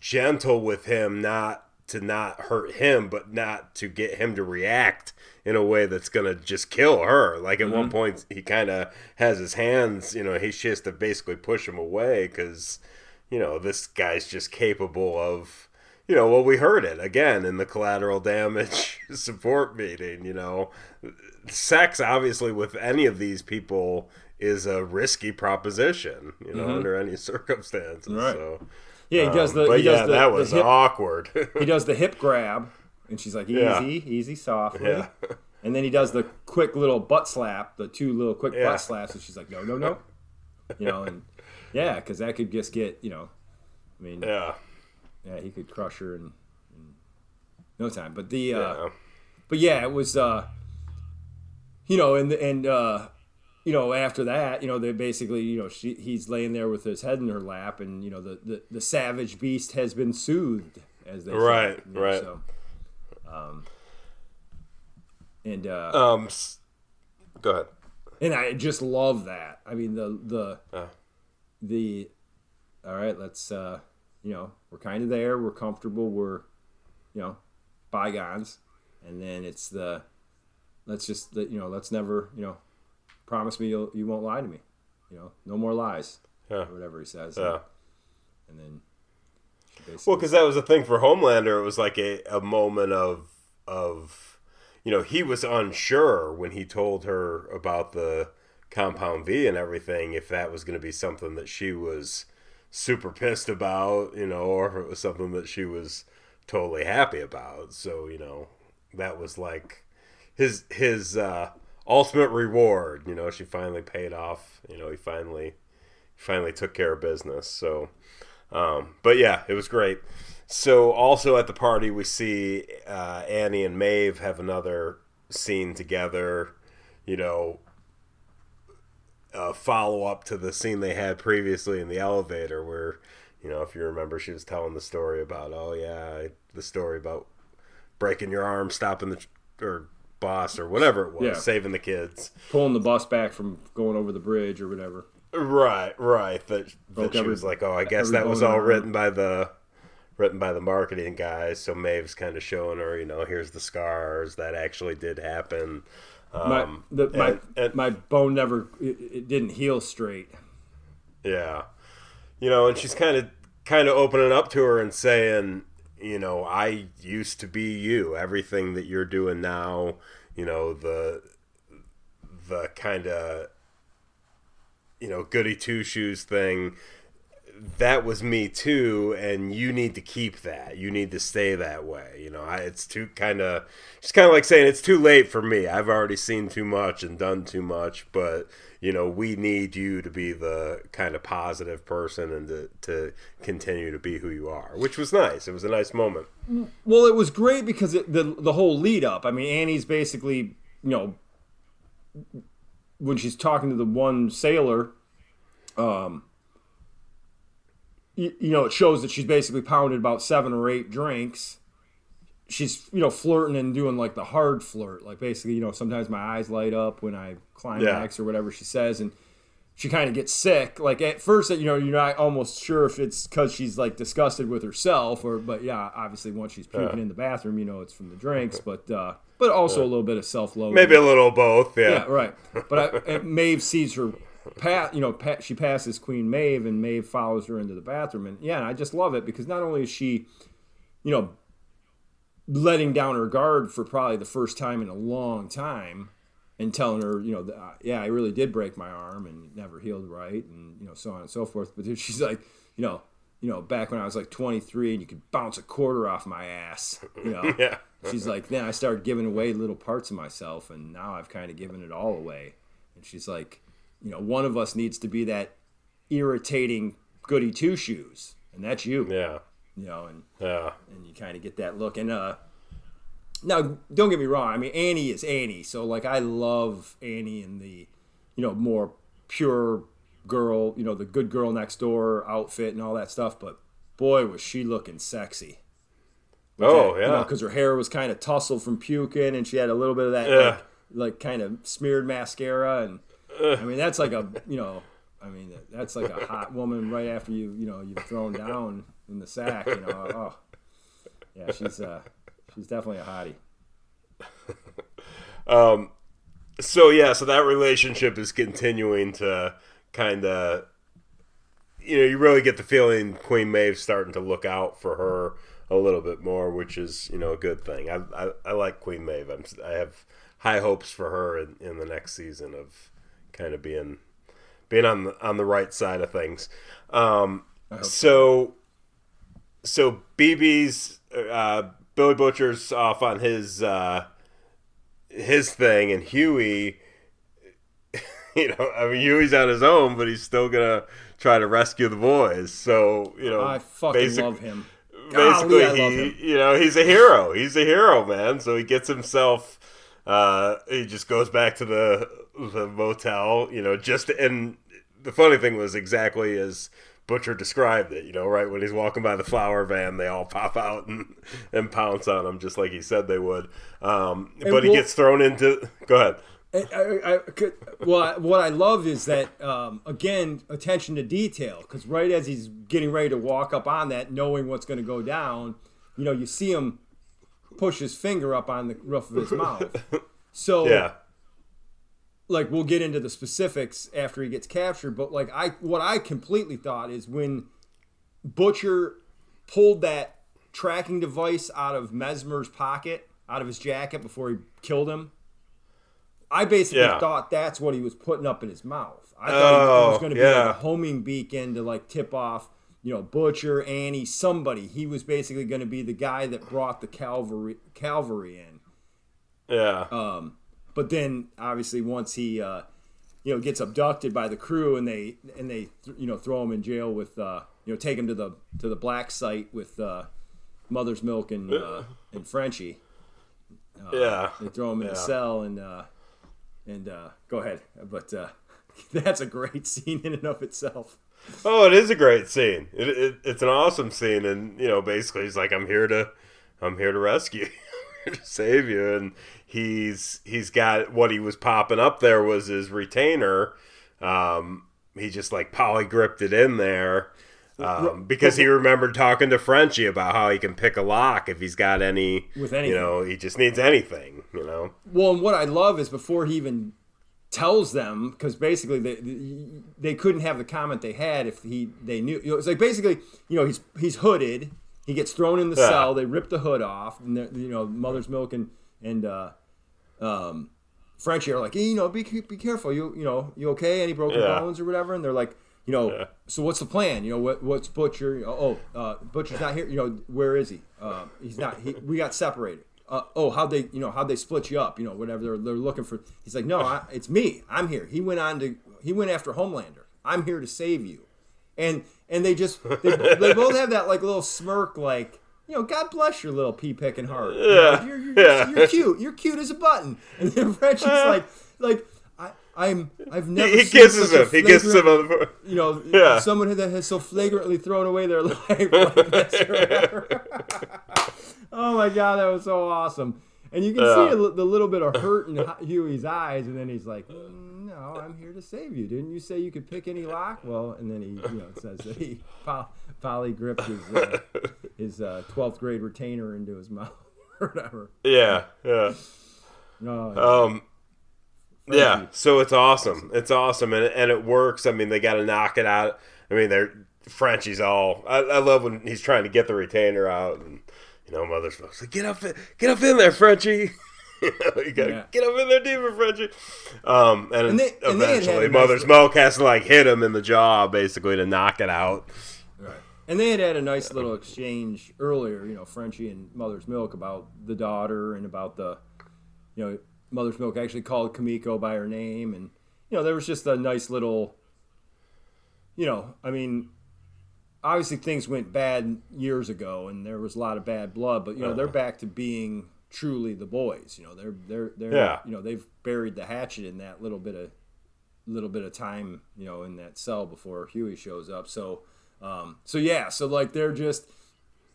gentle with him, not to not hurt him, but not to get him to react in a way that's gonna just kill her. Like at one mm-hmm. point, he kind of has his hands, you know, he she has to basically push him away because, you know, this guy's just capable of, you know, well, we heard it again in the collateral damage support meeting. You know, sex obviously with any of these people is a risky proposition. You know, mm-hmm. under any circumstances. Right. So. Yeah, he does Um, the. but he does yeah, the, that was hip, awkward. he does the hip grab, and she's like, "Easy, Yeah. easy, softly." Yeah. And then he does the quick little butt slap, the two little quick Yeah. butt slaps, and she's like, "No, no, no," you know, and yeah, because that could just get, you know, I mean, yeah, yeah, he could crush her in, in no time. But the, uh, yeah, but yeah, it was, uh, you know, and and uh, you know, after that, you know, they basically, you know, she he's laying there with his head in her lap, and you know, the the, the savage beast has been soothed, as they say, Right, you know, right. So, um, and uh, Um, go ahead. and I just love that. I mean, the the Yeah. the all right, let's uh, you know, we're kind of there, we're comfortable, we're you know, bygones, and then it's the let's just you know, let's never you know, promise me you'll you won't lie to me, you know, no more lies, Yeah. whatever he says, Yeah. and then basically Well, because that was the thing for Homelander. It was like a, a moment of of you know he was unsure when he told her about the compound V and everything if that was going to be something that she was super pissed about, you know, or if it was something that she was totally happy about. So you know that was like his his uh, ultimate reward. You know, she finally paid off. You know, he finally finally took care of business. So. Um, but yeah, it was great. So also at the party, we see uh, Annie and Maeve have another scene together. You know, a follow up to the scene they had previously in the elevator, where you know, if you remember, she was telling the story about, oh yeah, the story about breaking your arm, stopping the or boss or whatever it was, Yeah. saving the kids. pulling the bus back from going over the bridge or whatever. Right, right. That, that she every- was like, oh, I guess that was all written by the written by the marketing guys. So Maeve's kind of showing her, you know, here's the scars that actually did happen. My Um, the, my and- and- my bone never it, it didn't heal straight. Yeah, you know, and she's kind of kind of opening up to her and saying, you know, I used to be you. Everything that you're doing now, you know, the the kind of you know goody two shoes thing. That was me too, and you need to keep that. You need to stay that way. You know, I, it's too kind of, it's kind of like saying it's too late for me. I've already seen too much and done too much, but you know, we need you to be the kind of positive person and to, to continue to be who you are, which was nice. It was a nice moment. Well, it was great because it, the the whole lead up. I mean, Annie's basically you know when she's talking to the one sailor, um, you, you know, it shows that she's basically pounded about seven or eight drinks. She's you know flirting and doing like the hard flirt, like basically you know sometimes my eyes light up when I climax or whatever she says, and she kind of gets sick. Like at first, you know, you're not almost sure if it's because she's like disgusted with herself, or but yeah, obviously once she's puking in the bathroom, you know, it's from the drinks, but uh, but also a little bit of self loathing. Maybe a little both. Yeah. yeah, right. But I, Maeve sees her. Pat, you know, Pat, she passes Queen Maeve, and Maeve follows her into the bathroom, and yeah, and I just love it because not only is she, you know, letting down her guard for probably the first time in a long time, and telling her, you know, uh, yeah, I really did break my arm and it never healed right, and you know, so on and so forth. But then she's like, you know, you know, back when I was like 23 and you could bounce a quarter off my ass, you know. Yeah. She's like, then I started giving away little parts of myself, and now I've kind of given it all away. and she's like, you know, one of us needs to be that irritating goody two shoes, and that's you. Yeah. You know, and Yeah. and you kind of get that look. And uh, now, don't get me wrong. I mean, Annie is Annie, so like I love Annie in the, you know, more pure girl, you know, the good girl next door outfit and all that stuff. But boy, was she looking sexy. Oh, That- yeah. because her hair was kind of tousled from puking, and she had a little bit of that Yeah. like, like kind of smeared mascara, and I mean that's like a you know, I mean that's like a hot woman right after you you know you've thrown down in the sack, you know. Oh, yeah, she's uh, she's definitely a hottie. Um, so yeah, so that relationship is continuing to kind of, you know, you really get the feeling Queen Maeve's starting to look out for her a little bit more, which is you know a good thing. I I, I like Queen Maeve. I'm, I have high hopes for her in, in the next season of kind of being being on the on the right side of things. Um, so so BB's uh, Billy Butcher's off on his uh, his thing, and Hughie, you know, I mean Hughie's on his own, but he's still gonna try to rescue the boys. So you know, I fucking love him. Basically, Golly, he, him. you know, he's a hero. He's a hero, man. So he gets himself. Uh, he just goes back to the the motel, you know, just and the funny thing was exactly as Butcher described it, you know, right when he's walking by the flower van, they all pop out and, and pounce on him just like he said they would. Um, but he gets thrown into. Go ahead. I, I, I could, well, I- what I love is that um, again attention to detail because right as he's getting ready to walk up on that, knowing what's going to go down, you know, you see him push his finger up on the roof of his mouth. So, Yeah. Like, we'll get into the specifics after he gets captured. But like, I what I completely thought is when Butcher pulled that tracking device out of Mesmer's pocket, out of his jacket before he killed him. I basically Yeah. thought that's what he was putting up in his mouth. I thought it Oh, was going to be yeah. like a homing beacon to like tip off, you know, Butcher, Annie, somebody. He was basically going to be the guy that brought the cavalry cavalry in. Yeah. Um, but then obviously once he uh, you know gets abducted by the crew and they and they you know throw him in jail with uh, you know take him to the to the black site with uh, Mother's Milk and uh, and Frenchie. yeah. They throw him in a cell and uh, and uh, go ahead, but uh, that's a great scene in and of itself. Oh, it is a great scene. It, it, it's an awesome scene, and you know, basically, he's like, "I'm here to, I'm here to rescue, you. To save you." And he's he's got what he was popping up there was his retainer. Um, he just like poly gripped it in there um, because he remembered talking to Frenchie about how he can pick a lock if he's got any. With any you know, he just needs anything. You know, Well, and what I love is before he even tells them, because basically they they couldn't have the comment they had if he they knew. You know, it's like basically, you know, he's he's hooded. He gets thrown in the Yeah. cell. They rip the hood off, and you know, mother's milk and and uh, um, Frenchie are like, hey, you know, be be careful. You you know, you okay? Any broken Yeah. bones or whatever? And they're like. You know, Yeah. so what's the plan? You know, what what's Butcher? Oh, uh, Butcher's not here. You know, where is he? Uh, he's not. He, we got separated. Uh, oh, how they, you know, how they split you up? You know, whatever they're, they're looking for. He's like, no, I, it's me. I'm here. He went on to. He went after Homelander. I'm here to save you. And and they just they, they both have that like little smirk, like you know, God bless your little pea picking heart. You know, Yeah. you're, you're, Yeah. you're cute. You're cute as a button. And then Frenchie's like like. I, I'm. I've never. he, kisses him. He kisses him on the. you know, Yeah. someone that has so flagrantly thrown away their life like this or whatever. oh my god, that was so awesome. And you can Yeah. see a, the little bit of hurt in Hughie's eyes, and then he's like, "Mm, "No, I'm here to save you. Didn't you say you could pick any lock?" Well, and then he, you know, says that he poly gripped his uh, his uh, 12th grade retainer into his mouth or whatever. Yeah, yeah. No, Um, yeah, so it's awesome. It's awesome, and and it works. I mean, they got to knock it out. I mean, they're Frenchie's all. I, I love when he's trying to get the retainer out, and you know, mother's like, get up, get up in there, Frenchie. you know, you gotta Yeah. get up in there, deeper, Frenchie. Um, and, And they- and eventually, a mother's little- milk has to like hit him in the jaw, basically, to knock it out. And they had had a nice little exchange earlier, you know, Frenchie and Mother's Milk about the daughter and about the, you know, Mother's Milk actually called Kimiko by her name, and you know, there was just a nice little, you know, I mean, obviously things went bad years ago, and there was a lot of bad blood, but you know, they're uh-huh. back to being truly the boys. You know, they're they're they're Yeah. you know they've buried the hatchet in that little bit of little bit of time, you know, in that cell before Hughie shows up. So, um, so yeah, so like they're just,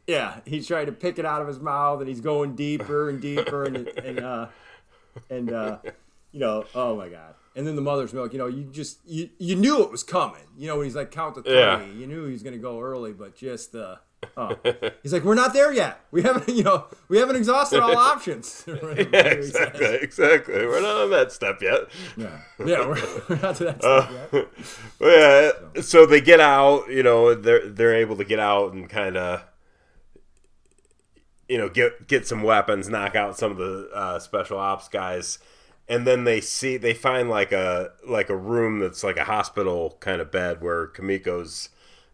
yeah, he's trying to pick it out of his mouth, and he's going deeper and deeper, and and uh, and uh, you know, oh my god. And then the mother's milk, you know, you just you, you knew it was coming. You know, when he's like count to three, Yeah. you knew he was gonna go early, but just uh oh. he's like, We're not there yet. We haven't you know, we haven't exhausted all options. Yeah, exactly, exactly. We're not on that step yet. Yeah, yeah, we're, we're not to that Uh, step yet. Yeah. So they get out. You know, they're they're able to get out and kind of, you know, get get some weapons, knock out some of the uh, special ops guys, and then they see they find like a like a room that's like a hospital kind of bed where Kimiko's,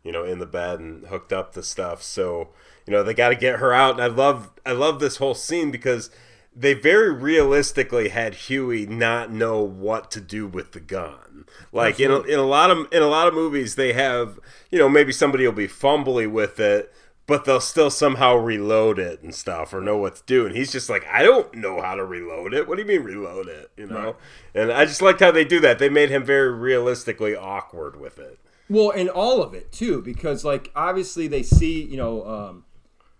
you know, in the bed and hooked up to stuff. So you know they got to get her out. And I love I love this whole scene because they very realistically had Hughie not know what to do with the gun. Like in a, in a lot of in a lot of movies, they have you know maybe somebody will be fumbly with it, but they'll still somehow reload it and stuff or know what to do. And he's just like, I don't know how to reload it. What do you mean reload it? You know. Right. And I just liked how they do that. They made him very realistically awkward with it. Well, and all of it too, because like obviously they see, you know, um,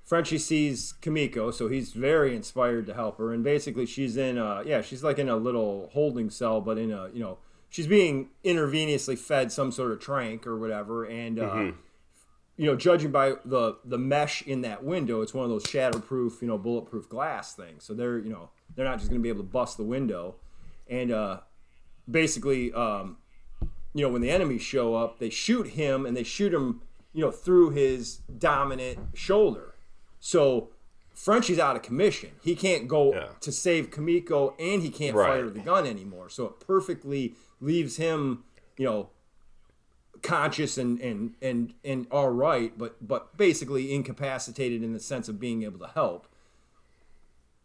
Frenchie sees Kimiko, so he's very inspired to help her, and basically she's in, a, yeah, she's like in a little holding cell, but in a, you know, she's being intravenously fed some sort of trank or whatever, and uh, you know, judging by the the mesh in that window, it's one of those shatterproof, you know, bulletproof glass things. So they're, you know, they're not just going to be able to bust the window, and uh, basically, um, you know, when the enemies show up, they shoot him and they shoot him, you know, through his dominant shoulder. So Frenchie's out of commission. He can't go Yeah. to save Kimiko and he can't Right. fire the gun anymore. So it perfectly leaves him, you know, conscious and and and and all right, but but basically incapacitated in the sense of being able to help.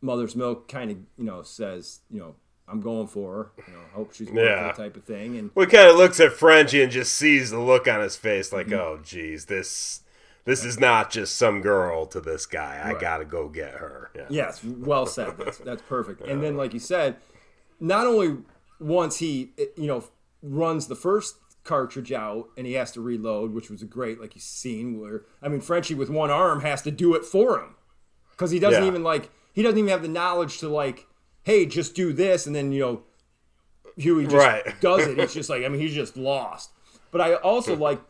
Mother's Milk kind of you know says you know I'm going for her, you know hope she's Yeah. it type of thing, and Well, he kind of looks at Frenchie and just sees the look on his face, like, Mm-hmm. "Oh, geez, this this is not just some girl to this guy. I Right. gotta go get her." Yeah. Yes, well said. That's, that's perfect. And then, like you said, not only once he, you know, runs the first cartridge out and he has to reload, which was a great, like you've seen, where, I mean, Frenchie with one arm has to do it for him. Because he doesn't Yeah. even, like, he doesn't even have the knowledge to, like, hey, just do this. And then, you know, Hughie just Right. does it. It's just like, I mean, he's just lost. But I also hmm. like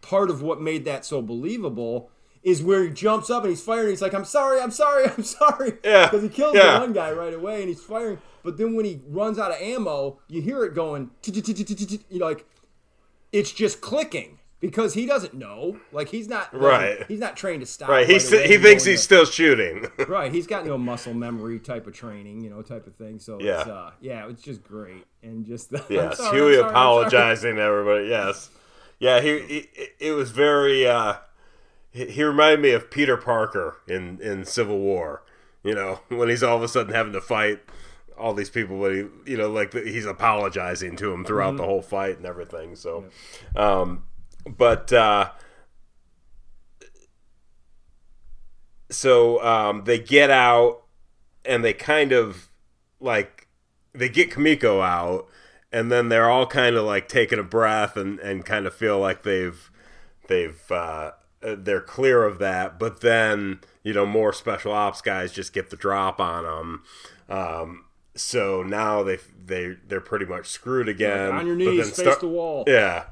part of what made that so believable is where he jumps up and he's firing. He's like, "I'm sorry, I'm sorry, I'm sorry," Yeah, because he kills yeah. the one guy right away and he's firing. But then when he runs out of ammo, you hear it going. You know, like it's just clicking because he doesn't know. Like he's not Right. He's not trained to stop. Right. He st- he thinks he's into- still shooting. right. He's got no muscle memory type of training, you know, type of thing. So Yeah. it's, uh, yeah, it's just great and just I'm yes. sorry, Hughie sorry, apologizing to everybody. Yes. Yeah. He, he it was very. uh he, he reminded me of Peter Parker in in Civil War. You know, when he's all of a sudden having to fight all these people, but he, you know, like he's apologizing to him throughout Mm-hmm. the whole fight and everything. So, um, but uh, so um, they get out and they kind of like they get Kimiko out, and then they're all kind of like taking a breath and and kind of feel like they've they've uh, they're clear of that. But then you know more special ops guys just get the drop on them. Um, so now they they they're pretty much screwed again. on your knees, face the wall. yeah,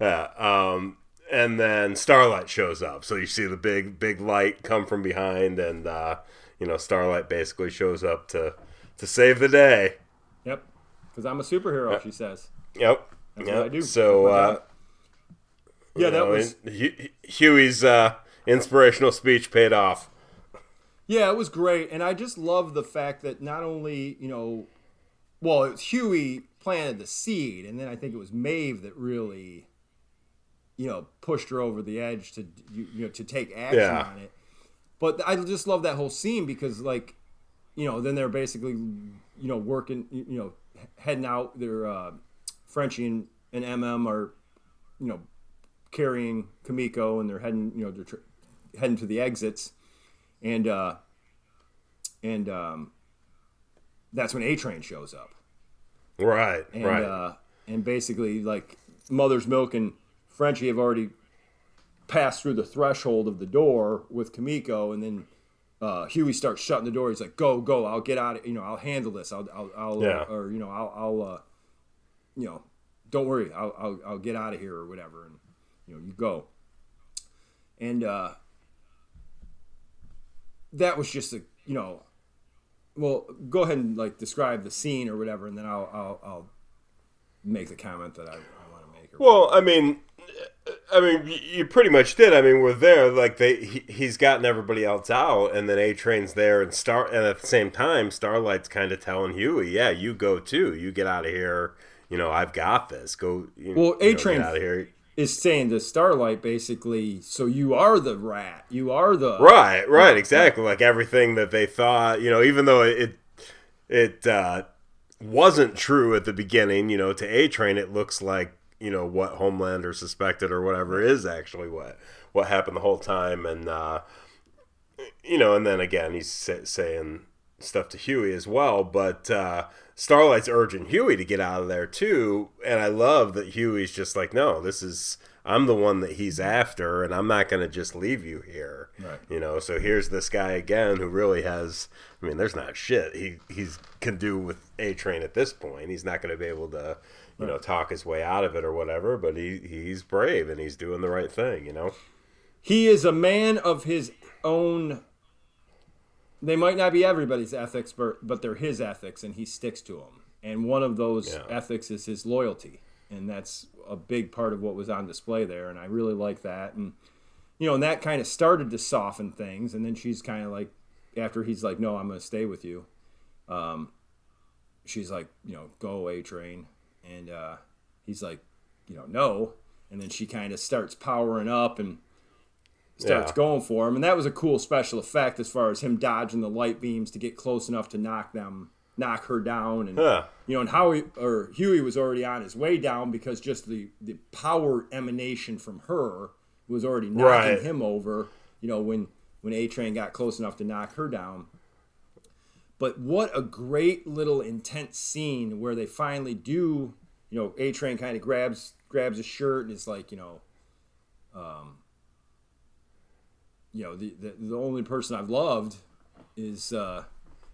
yeah. Um, and then Starlight shows up, so you see the big big light come from behind, and uh, you know Starlight basically shows up to to save the day. Yep. Because I'm a superhero, she says. Yep. That's yep. what I do. So uh. Yeah, that know, was Hughie's uh, inspirational speech paid off. yeah, it was great, and I just love the fact that not only you know, well, it was Hughie planted the seed, and then I think it was Maeve that really, you know, pushed her over the edge to you, you know to take action Yeah. on it. But I just love that whole scene because like, you know, then they're basically you know working you know heading out they're uh, Frenchie and, and MM are, you know, carrying Kimiko and they're heading, you know, they're tr- heading to the exits, and uh, and um, that's when A Train shows up. Right, and, right. Uh, and basically, like Mother's Milk and Frenchie have already passed through the threshold of the door with Kimiko, and then uh, Hughie starts shutting the door. He's like, "Go, go! I'll get out. Of, you know, I'll handle this. I'll, I'll, I'll Yeah. uh, or you know, I'll, I'll, uh, you know, don't worry. I'll, I'll, I'll get out of here or whatever." And you know, you go. And uh, that was just a, you know, well, go ahead and like describe the scene or whatever, and then I'll, I'll, I'll make the comment that I, I want to make. Or Well, I mean, I mean, you pretty much did. I mean, we're there. Like they, he, he's gotten everybody else out, and then A Train's there, and Star, and at the same time, Starlight's kind of telling Hughie, "Yeah, you go too. You get out of here. You know, I've got this. Go. You, Well, A-Train- get out of here. is saying to Starlight basically, so you are the rat, you are the Right, right, exactly. Like everything that they thought, you know, even though it it uh, wasn't true at the beginning, you know, to A Train, it looks like you know what Homelander suspected or whatever is actually what what happened the whole time, and uh, you know, and then again he's sa- saying stuff to Hughie as well, but. Uh, Starlight's urging Hughie to get out of there too, and I love that Hughie's just like, no, this is I'm the one that he's after, and I'm not going to just leave you here. Right. You know, so here's this guy again who really has. I mean, there's not shit he he's can do with A Train at this point. He's not going to be able to, you know, talk his way out of it or whatever. But he he's brave and he's doing the right thing. You know. He is a man of his own. They might not be everybody's ethics, but but they're his ethics, and he sticks to them. And one of those Yeah. ethics is his loyalty, and that's a big part of what was on display there. And I really like that. And you know, and that kind of started to soften things. And then she's kind of like, after he's like, "No, I'm going to stay with you," um, she's like, "You know, go away, train." And uh, he's like, "You know, no." And then she kind of starts powering up and starts Yeah. going for him, and that was a cool special effect as far as him dodging the light beams to get close enough to knock them, knock her down, and Yeah. you know, and Howie or Hughie was already on his way down because just the the power emanation from her was already knocking Right. him over. You know, when when A Train got close enough to knock her down. But what a great little intense scene where they finally do. You know, A Train kind of grabs grabs his shirt and is like, you know, um, you know, the, the the only person I've loved is, uh,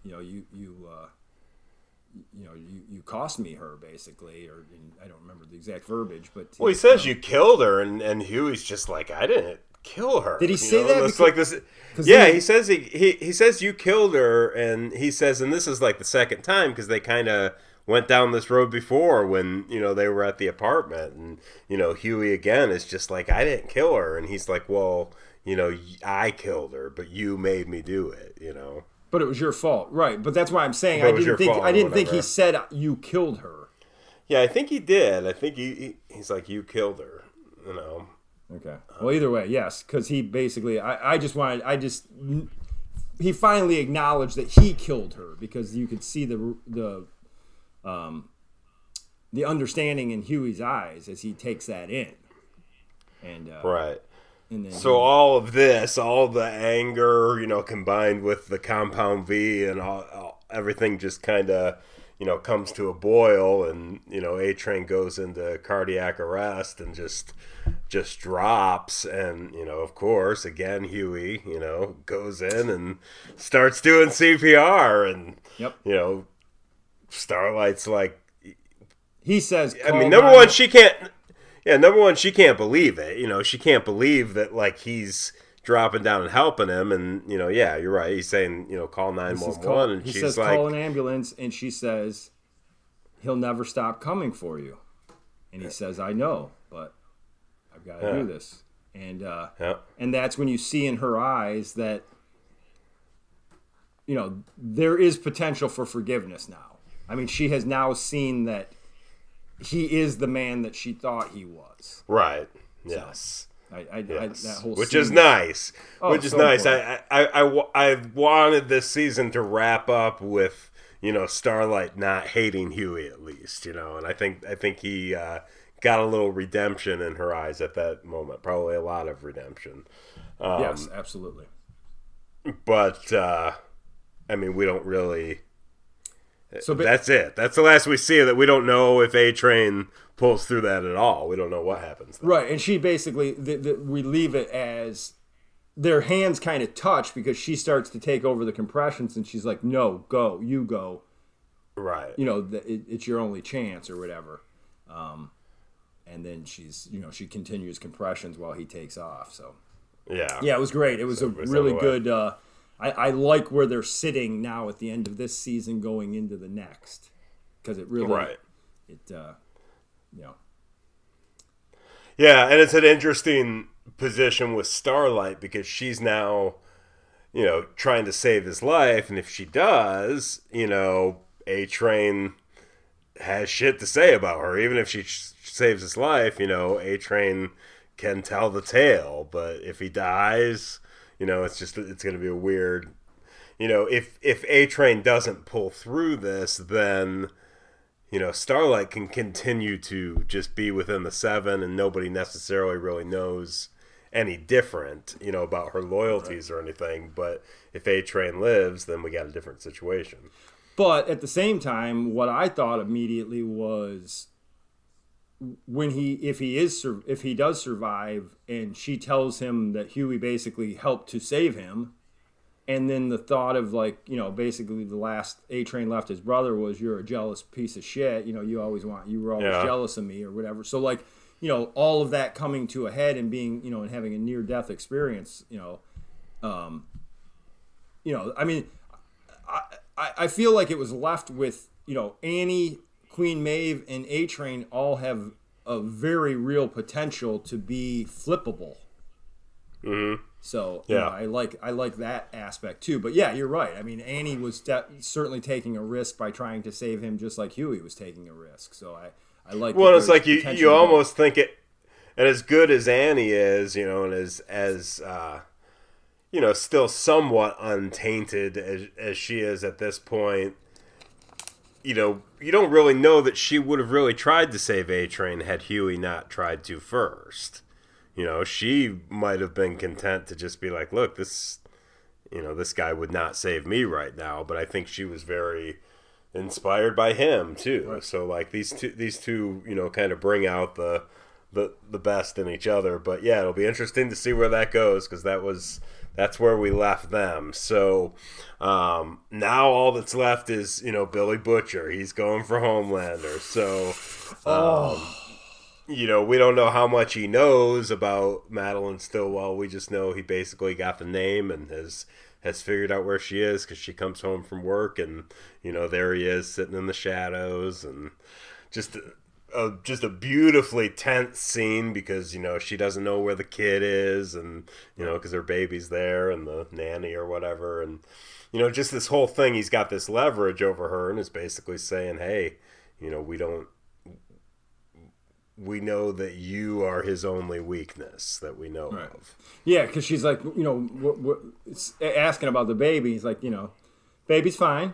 you know, you you. Uh, you know, you, you cost me her basically, or I don't remember the exact verbiage, but Well, he says you killed her, and and Hughie's just like, I didn't kill her. Did he say know, that? Because- like this. Yeah, then- he says he, he he says you killed her, and he says, and this is like the second time because they kind of went down this road before when you know they were at the apartment, and you know Hughie again is just like, I didn't kill her, and he's like, well, you know, I killed her, but you made me do it, you know. but it was your fault, right? But that's why I'm saying But I didn't think I didn't think he said uh, you killed her. Yeah, I think he did. I think he, he he's like, you killed her, you know. Okay. Well, either way, yes, because he basically, I, I just wanted, I just, he finally acknowledged that he killed her because you could see the the, um, the understanding in Hughie's eyes as he takes that in, and uh, Right. and then So all of this, all the anger, you know, combined with the compound V and all, all everything just kind of, you know, comes to a boil and, you know, A Train goes into cardiac arrest and just just drops and, you know, of course, again Hughie, you know, goes in and starts doing CPR and Yep. you know, Starlight's like he says, I mean, number nine-" one, she can't. Yeah, number one, she can't believe it. You know, she can't believe that like he's dropping down and helping him. And you know, yeah, you're right. He's saying, you know, call nine one one, He says, call- and he she's says, like, call an ambulance, and she says, he'll never stop coming for you. And he says, I know, but I've got to Yeah. do this. And uh, yeah, and that's when you see in her eyes that you know there is potential for forgiveness now. I mean, she has now seen that he is the man that she thought he was. right, yes. I, I, I that whole Which is nice. Oh, Which is so nice. important. I, I, I, I, wanted this season to wrap up with, you know, Starlight not hating Hughie at least, you know, and I think I think he uh, got a little redemption in her eyes at that moment, probably a lot of redemption. Um, yes, absolutely. But uh, I mean, we don't really. So but, that's it. That's the last we see of that. We don't know if A Train pulls through that at all. We don't know what happens. Then. Right, and she basically the, the, we leave it as their hands kind of touch because she starts to take over the compressions and she's like, "No, go, you go." Right. You know, the, it, it's your only chance or whatever. Um, and then she's, you know, she continues compressions while he takes off. So. Yeah. Yeah, it was great. It was so, a really good. Uh, I, I like where they're sitting now at the end of this season, going into the next, because it really, right. It, uh, you know. Yeah, and it's an interesting position with Starlight because she's now, you know, trying to save his life, and if she does, you know, A Train has shit to say about her. Even if she saves his life, you know, A Train can tell the tale. But if he dies, you know, it's just it's going to be a weird. You know, if if A Train doesn't pull through this, then you know, Starlight can continue to just be within the seven, and nobody necessarily really knows any different, you know, about her loyalties right. or anything. But if A Train lives, then we got a different situation. But at the same time, what I thought immediately was when he if he is if he does survive and she tells him that Hughie basically helped to save him and then the thought of like you know basically the last a train left his brother was you're a jealous piece of shit you know you always want you were always yeah. jealous of me or whatever so like you know all of that coming to a head and being you know and having a near death experience you know um you know i mean i i feel like it was left with you know annie queen maeve and a train all have a very real potential to be flippable mm-hmm so yeah, you know, I like I like that aspect too. But yeah, you're right. I mean, Annie was de- certainly taking a risk by trying to save him, just like Hughie was taking a risk. So I I like. Well, it's like you you almost think it, and as good as Annie is, you know, and as as uh, you know, still somewhat untainted as as she is at this point. You know, you don't really know that she would have really tried to save A Train had Hughie not tried to first you know, she might have been content to just be like, look, this, you know, this guy would not save me right now. But I think she was very inspired by him too. Right. So like these two, these two, you know, kind of bring out the, the, the best in each other. But yeah, it'll be interesting to see where that goes because that was that's where we left them. So um, now all that's left is you know Billy Butcher. He's going for Homelander. So. Um, oh you know, we don't know how much he knows about Madelyn Stillwell. We just know he basically got the name and has has figured out where she is because she comes home from work and you know there he is sitting in the shadows and just a, a, just a beautifully tense scene because you know she doesn't know where the kid is and you know because her baby's there and the nanny or whatever and you know just this whole thing he's got this leverage over her and is basically saying hey you know we don't we know that you are his only weakness that we know right. of. Yeah, because she's like, you know, what, what, asking about the baby. He's like, you know, baby's fine.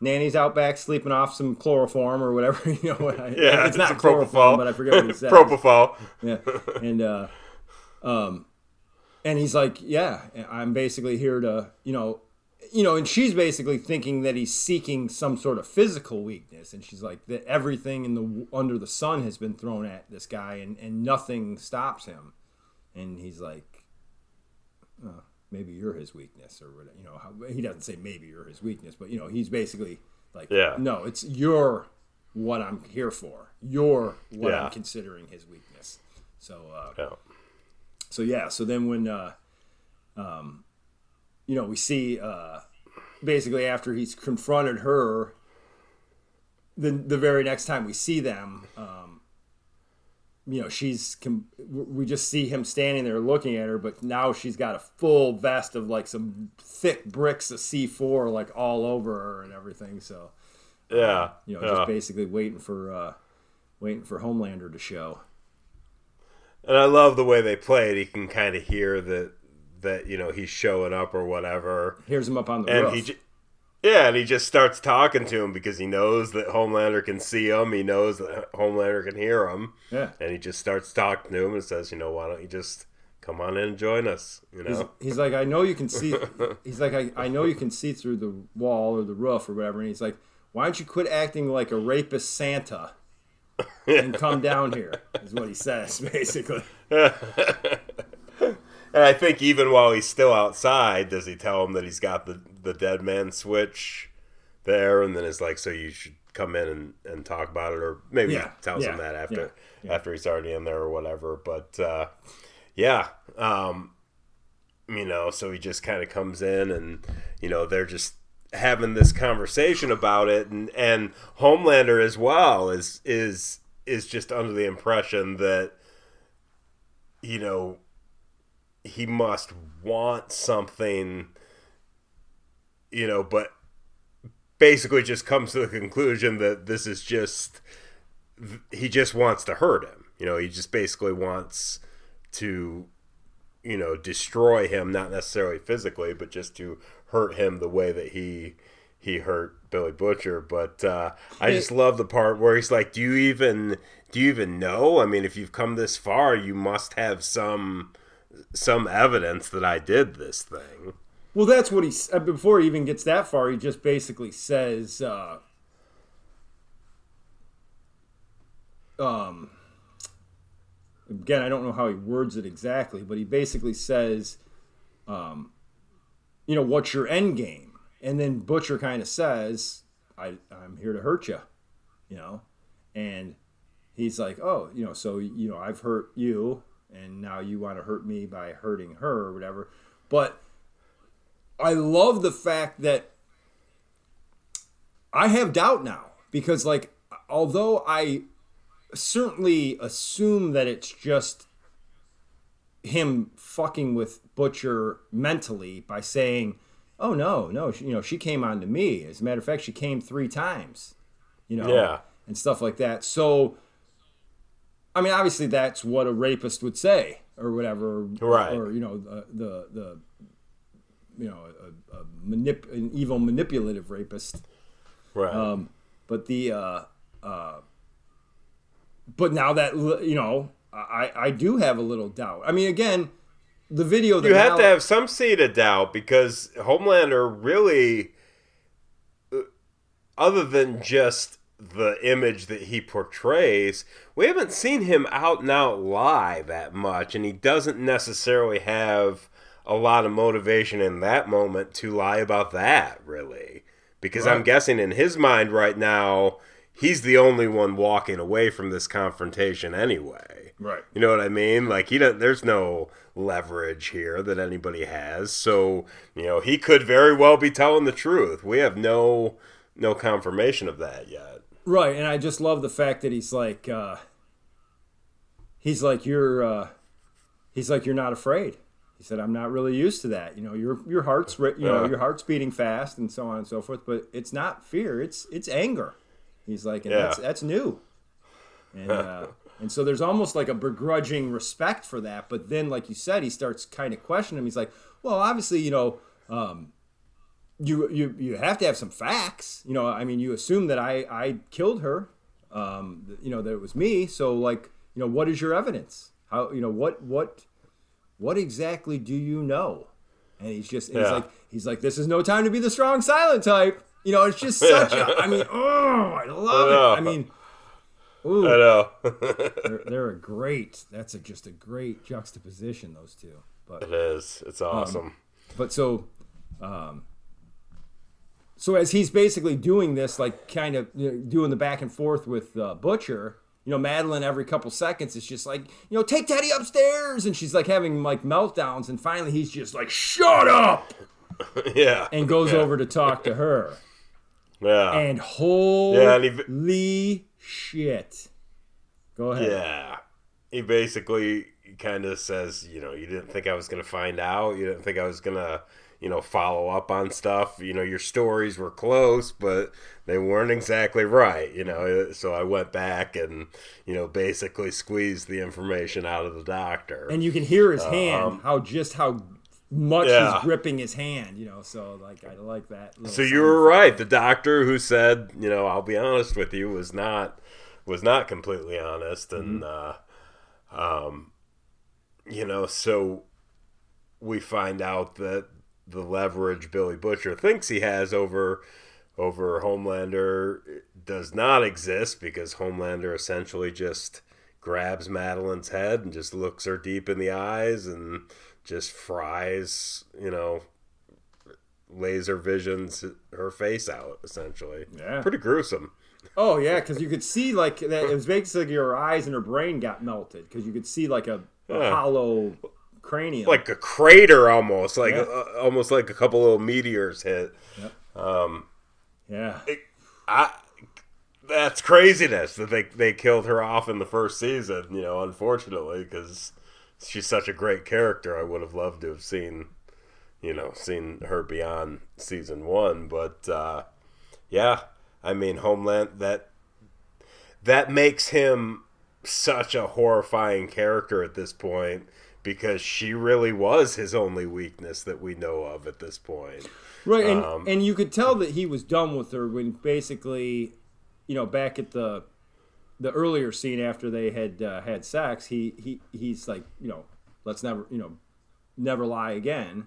Nanny's out back sleeping off some chloroform or whatever. You know, yeah, it's, it's not chloroform, but I forget what he said. propofol. Yeah, and uh, um, and he's like, yeah, I'm basically here to, you know, you know, and she's basically thinking that he's seeking some sort of physical weakness, and she's like that everything in the under the sun has been thrown at this guy, and and nothing stops him, and he's like, oh, maybe you're his weakness, or whatever. You know, how, he doesn't say maybe you're his weakness, but you know, he's basically like, yeah, no, it's you're what I'm here for. You're what yeah. I'm considering his weakness. So, uh, yeah. so yeah, so then when, uh, um you know, we see uh, basically after he's confronted her, the the very next time we see them, um, you know, she's we just see him standing there looking at her, but now she's got a full vest of like some thick bricks of C four like all over her and everything. So yeah, you know, yeah. just basically waiting for uh, waiting for Homelander to show. And I love the way they play it. You can kind of hear that that you know he's showing up or whatever. Hears him up on the and roof. he, Yeah, and he just starts talking to him because he knows that Homelander can see him. He knows that Homelander can hear him. Yeah. And he just starts talking to him and says, "You know, why don't you just come on in and join us?" You He's, know. he's like, I know you can see. He's like, I, I know you can see through the wall or the roof or whatever. And he's like, why don't you quit acting like a rapist Santa and come down here? Is what he says basically. And I think even while he's still outside, does he tell him that he's got the, the dead man switch there, and then it's like, so you should come in and, and talk about it, or maybe Yeah, tells yeah, him that after yeah, after he's already in there or whatever. But uh, yeah, um, you know, so he just kind of comes in, and you know, they're just having this conversation about it, and and Homelander as well is is is just under the impression that you know he must want something, you know, but basically just comes to the conclusion that this is just he just wants to hurt him. You know, he just basically wants to you know destroy him not necessarily physically but just to hurt him the way that he he hurt Billy Butcher. But uh I just love the part where he's like do you even do you even know? I mean if you've come this far you must have some some evidence that I did this thing Well, that's what he uh, before he even gets that far. He just basically says, uh, um, again, I don't know how he words it exactly, but he basically says, um, you know, what's your end game? And then Butcher kind of says, I, I'm here to hurt you, you know, and he's like, oh, you know, so you know, I've hurt you, and now you want to hurt me by hurting her or whatever, but I love the fact that I have doubt now because, like, although I certainly assume that it's just him fucking with Butcher mentally by saying, "Oh no, no, she, you know, she came on to me." As a matter of fact, she came three times, you know, Yeah. and stuff like that. So, I mean, obviously, that's what a rapist would say, or whatever, Right. Or you know, the the, the you know, a, a manip- an evil manipulative rapist. right Um, but the uh, uh, but now that you know, I I do have a little doubt. I mean, again, the video that you have Mal- to have some seed of doubt because Homelander really, uh, other than just the image that he portrays, we haven't seen him out and out lie that much, and he doesn't necessarily have a lot of motivation in that moment to lie about that, really. Because I'm guessing in his mind right now, he's the only one walking away from this confrontation anyway. Right. You know what I mean? Like he don't there's no leverage here that anybody has. So, you know, he could very well be telling the truth. We have no no confirmation of that yet. Right, and I just love the fact that he's like, uh, he's like you're, uh, he's like you're not afraid. He said, "I'm not really used to that. You know, your your heart's you know your heart's beating fast and so on and so forth. But it's not fear. It's it's anger." He's like, and Yeah. that's that's new. And uh, and so there's almost like a begrudging respect for that. But then, like you said, he starts kind of questioning him. He's like, "Well, obviously, you know." Um, you you you have to have some facts. You know, I mean, you assume that I I killed her. Um, you know that it was me. So like, you know, what is your evidence? How you know what what what exactly do you know? And he's just he's Yeah. like he's like this is no time to be the strong silent type. You know, it's just such a. I mean, oh, I love I it. I mean, ooh, I know. they're, they're a great. That's a, just a great juxtaposition. Those two, but it is. It's awesome. but so um so as he's basically doing this like kind of you know, doing the back and forth with uh, butcher you know madelyn every couple seconds is just like you know take daddy upstairs and she's like having like meltdowns and finally he's just like shut up yeah. and goes yeah. over to talk to her Yeah. and holy Yeah, and he- shit go ahead Yeah. He basically kind of says, you know, you didn't think I was going to find out. You didn't think I was going to, you know, follow up on stuff. You know, your stories were close, but they weren't exactly right, you know. So I went back and, you know, basically squeezed the information out of the doctor. and you can hear his Um, hand how just how much Yeah. he's gripping his hand. You know, so like I like that. So you were right. The doctor who said, you know, I'll be honest with you, was not was not completely honest, and uh, um, you know, so we find out that the leverage Billy Butcher thinks he has over over Homelander does not exist because Homelander essentially just grabs Madelyn's head and just looks her deep in the eyes and just fries, you know, laser visions her face out essentially. Yeah. Pretty gruesome. Oh yeah, because you could see like that. It was basically like her eyes and her brain got melted because you could see like a, a Yeah. hollow cranium. Like a crater almost, like Yeah. uh, almost like a couple little meteors hit. um yeah, I that's craziness that they they killed her off in the first season. You know, unfortunately, because she's such a great character. I would have loved to have seen, you know, seen her beyond season one. But uh, yeah, I mean, Homeland that that makes him such a horrifying character at this point because she really was his only weakness that we know of at this point. right. And Um, and you could tell that he was done with her when basically, you know, back at the the earlier scene after they had uh, had sex, he he he's like, you know, let's never, you know, never lie again.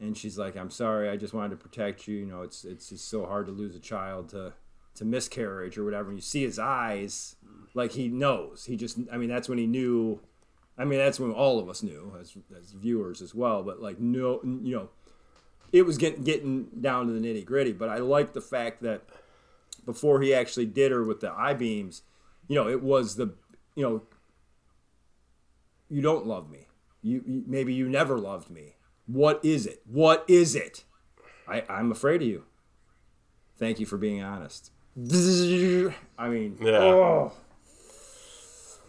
And she's like, "I'm sorry. I just wanted to protect you. You know, it's it's just so hard to lose a child to to miscarriage or whatever." And you see his eyes, like he knows. He just, I mean, that's when he knew. I mean, that's when all of us knew as as viewers as well. But like, no, you know, it was getting getting down to the nitty gritty. But I like the fact that before he actually did her with the I beams, you know, it was the, you know, you don't love me. You, you maybe you never loved me. What is it? What is it? I, I'm afraid of you. Thank you for being honest. I mean, Yeah. oh,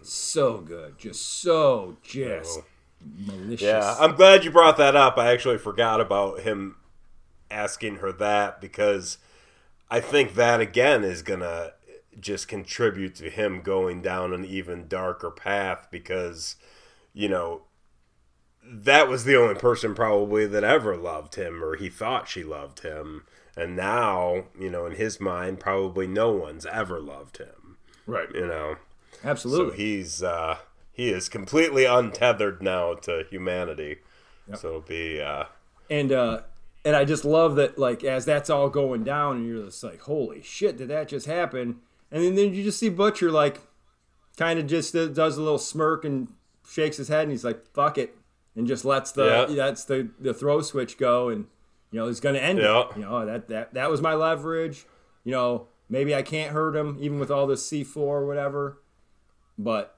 so good, just so just Oh. malicious. Yeah, I'm glad you brought that up. I actually forgot about him asking her that because I think that again is gonna just contribute to him going down an even darker path because you know that was the only person probably that ever loved him or he thought she loved him and now you know in his mind probably no one's ever loved him right. you know so Absolutely. he's uh, he is completely untethered now to humanity. So it'll be uh, and uh and I just love that like as that's all going down and you're just like holy shit did that just happen and then, then you just see Butcher like kind of just uh, does a little smirk and shakes his head and he's like fuck it and just lets the Yeah. that's the the throw switch go and you know he's gonna end Yeah. it you know that that that was my leverage you know maybe I can't hurt him even with all this C4 or whatever but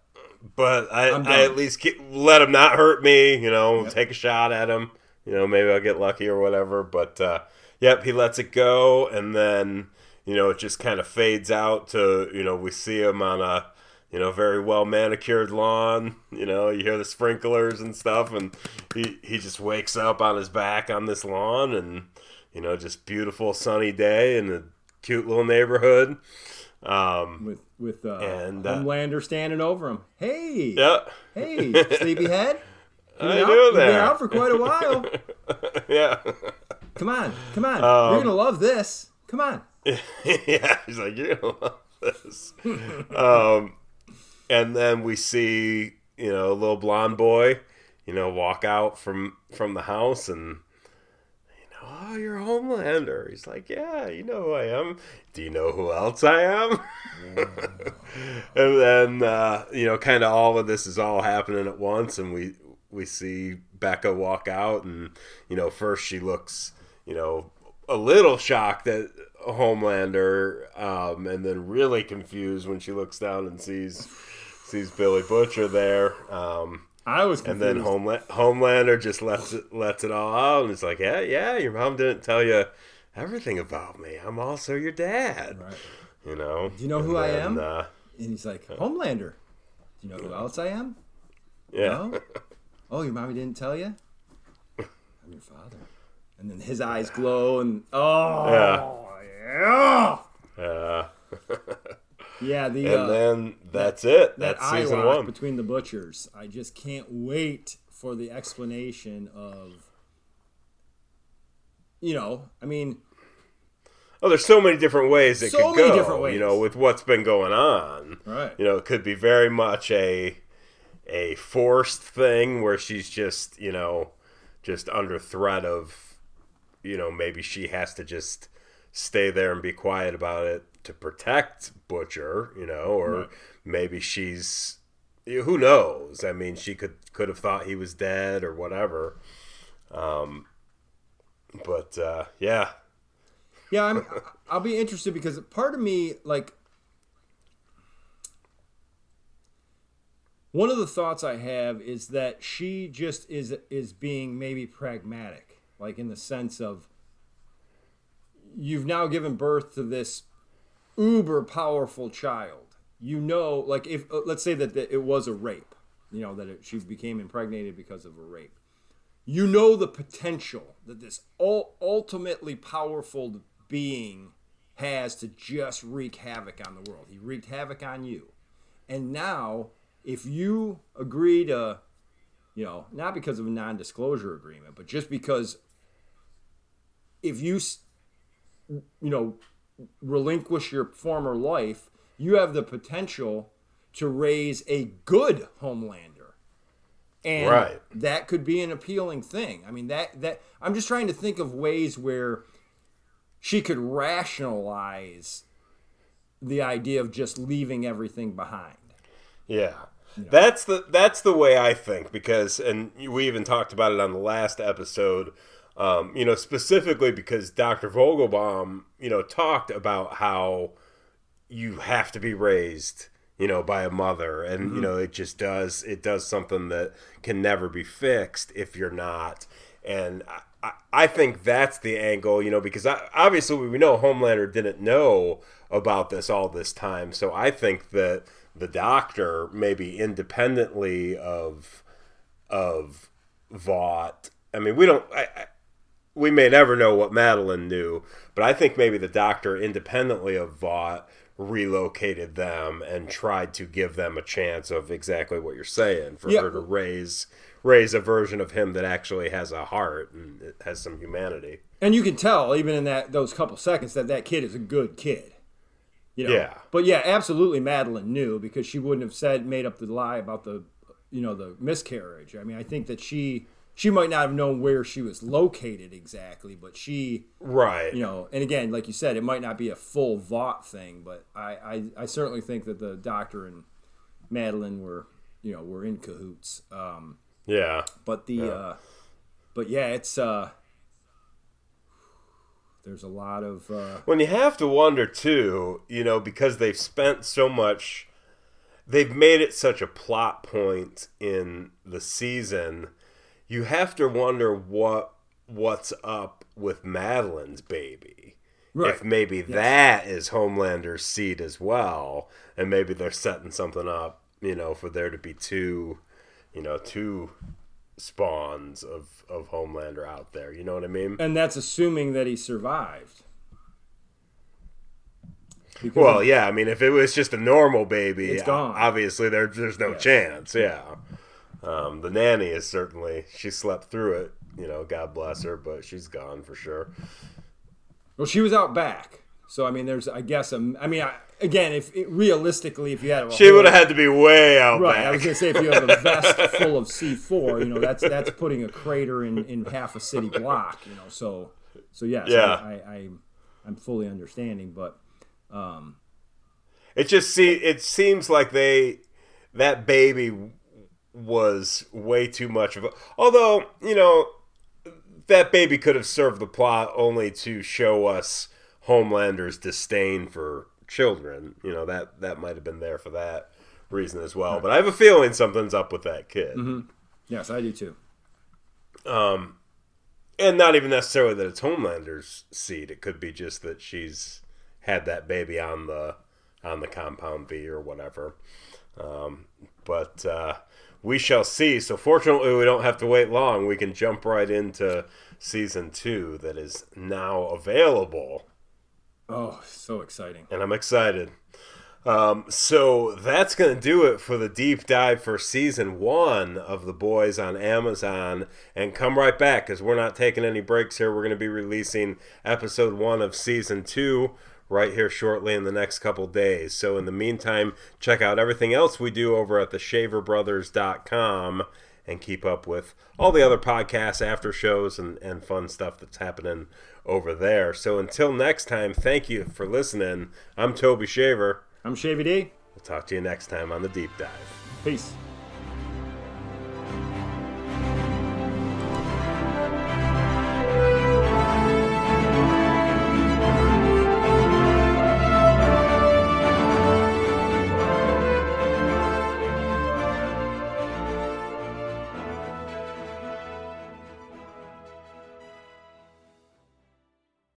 but I, I at least let him not hurt me. You know, take a shot at him. You know, maybe I'll get lucky or whatever. But uh, yep, he lets it go, and then you know it just kind of fades out to you know we see him on a you know very well manicured lawn. You know, you hear the sprinklers and stuff, and he he just wakes up on his back on this lawn, and you know just beautiful sunny day in a cute little neighborhood. Um, with with uh, And, uh, Homelander standing over him hey yeah. hey sleepyhead You've been out- you've been out for quite a while. yeah. Come on, come on. Um, You're gonna love this. Come on. yeah, he's like, you're gonna love this. um, and then we see, you know, a little blonde boy, you know, walk out from from the house and oh, you're a Homelander. He's like, yeah, you know who I am. Do you know who else I am? and then, uh, you know, kind of all of this is all happening at once, and we we see Becca walk out, and you know, first she looks, you know, a little shocked at Homelander, um, and then really confused when she looks down and sees sees Billy Butcher there. Um, I was and then Homela- Homelander just lets it lets it all out, and it's like, yeah, yeah, your mom didn't tell you everything about me. I'm also your dad. Right. You know. Do you know And who I am? Uh, And he's like, Homelander. Do you know who else I am? yeah. No. Oh, your mommy didn't tell you. I'm your father. And then his eyes glow, and oh yeah, Uh, yeah. The and uh, then that's it. that That's season one. between the butchers. I just can't wait for the explanation of you know, I mean, Oh, there's so many different ways it So could many go. different ways. You know, with what's been going on. Right. You know, it could be very much a a forced thing where she's just, you know, just under threat of, you know, maybe she has to just stay there and be quiet about it to protect Butcher, you know, or Right. maybe she's who knows? I mean, she could could have thought he was dead or whatever. Um but uh yeah, Yeah, I'm. I'll be interested because part of me, like, one of the thoughts I have is that she just is is being maybe pragmatic, like in the sense of you've now given birth to this uber powerful child. You know, like if uh, let's say that, it was a rape, you know, that it, she became impregnated because of a rape you know the potential that this ul- ultimately powerful being has to just wreak havoc on the world. He wreaked havoc on you. And now, if you agree to, you know, not because of a non disclosure agreement, but just because if you, you know, relinquish your former life, you have the potential to raise a good Homelander and Right. that could be an appealing thing. I mean that that I'm just trying to think of ways where she could rationalize the idea of just leaving everything behind. Yeah. That's the that's the way I think because and we even talked about it on the last episode um, you know specifically because Dr. Vogelbaum you know talked about how you have to be raised you know by a mother. And you know it just does it does something that can never be fixed if you're not. And I, I- think that's the angle you know because I, obviously we know Homelander didn't know about this all this time. So I think that the doctor maybe independently of of Vought I mean we don't I, we may never know what Madelyn knew, but I think maybe the doctor, independently of Vought, relocated them and tried to give them a chance of exactly what you're saying for Yeah. her to raise raise a version of him that actually has a heart and has some humanity. And you can tell even in that those couple seconds that that kid is a good kid. You know? Yeah. But yeah, absolutely Madelyn knew because she wouldn't have said made up the lie about the you know the miscarriage. I mean, I think that she she might not have known where she was located exactly, but she Right. you know, and again, like you said, it might not be a full Vought thing, but I, I, I certainly think that the doctor and Madelyn were, you know, were in cahoots. Um, yeah. but the, uh, but yeah, it's, uh, there's a lot of, uh, When you have to wonder too, you know, because they've spent so much, they've made it such a plot point in the season. You have to wonder what what's up with Madelyn's baby. Right. If maybe that is Homelander's seed as well, and maybe they're setting something up, you know, for there to be two, you know, two spawns of of Homelander out there. You know what I mean? and that's assuming that he survived. Because Well, yeah. I mean, if it was just a normal baby, obviously there, there's no chance. Yeah. Um, the nanny is certainly she slept through it. You know, God bless her, but she's gone for sure. Well, she was out back, so I mean, there's, I guess, I mean, I, again, if it, realistically, if you had a She would have had to be way out Right, back. I was gonna say if you have a vest full of C four, you know that's that's putting a crater in, in half a city block, you know. So so yes, Yeah. I, I, I I'm fully understanding, but um, It just see it seems like they that baby was way too much of a. Although you know that baby could have served the plot only to show us Homelander's disdain for children. You know that that might have been there for that reason as well. But I have a feeling something's up with that kid, yes, I do too. Um, and not even necessarily that it's Homelander's seed. It could be just that she's had that baby on the on the compound V or whatever. Um, but uh, we shall see. So fortunately, we don't have to wait long. We can jump right into season two that is now available, Oh, so exciting! and I'm excited. Um, so that's going to do it for the deep dive for season one of The Boys on Amazon. And come right back because we're not taking any breaks here. We're going to be releasing episode one of season two right here shortly in the next couple days. So in the meantime, check out everything else we do over at theshaverbrothers.com and keep up with all the other podcasts, after shows, and, and fun stuff that's happening over there. So until next time, thank you for listening. I'm Toby Shaver. I'm Shavy D. We'll talk to you next time on the Deep Dive. Peace.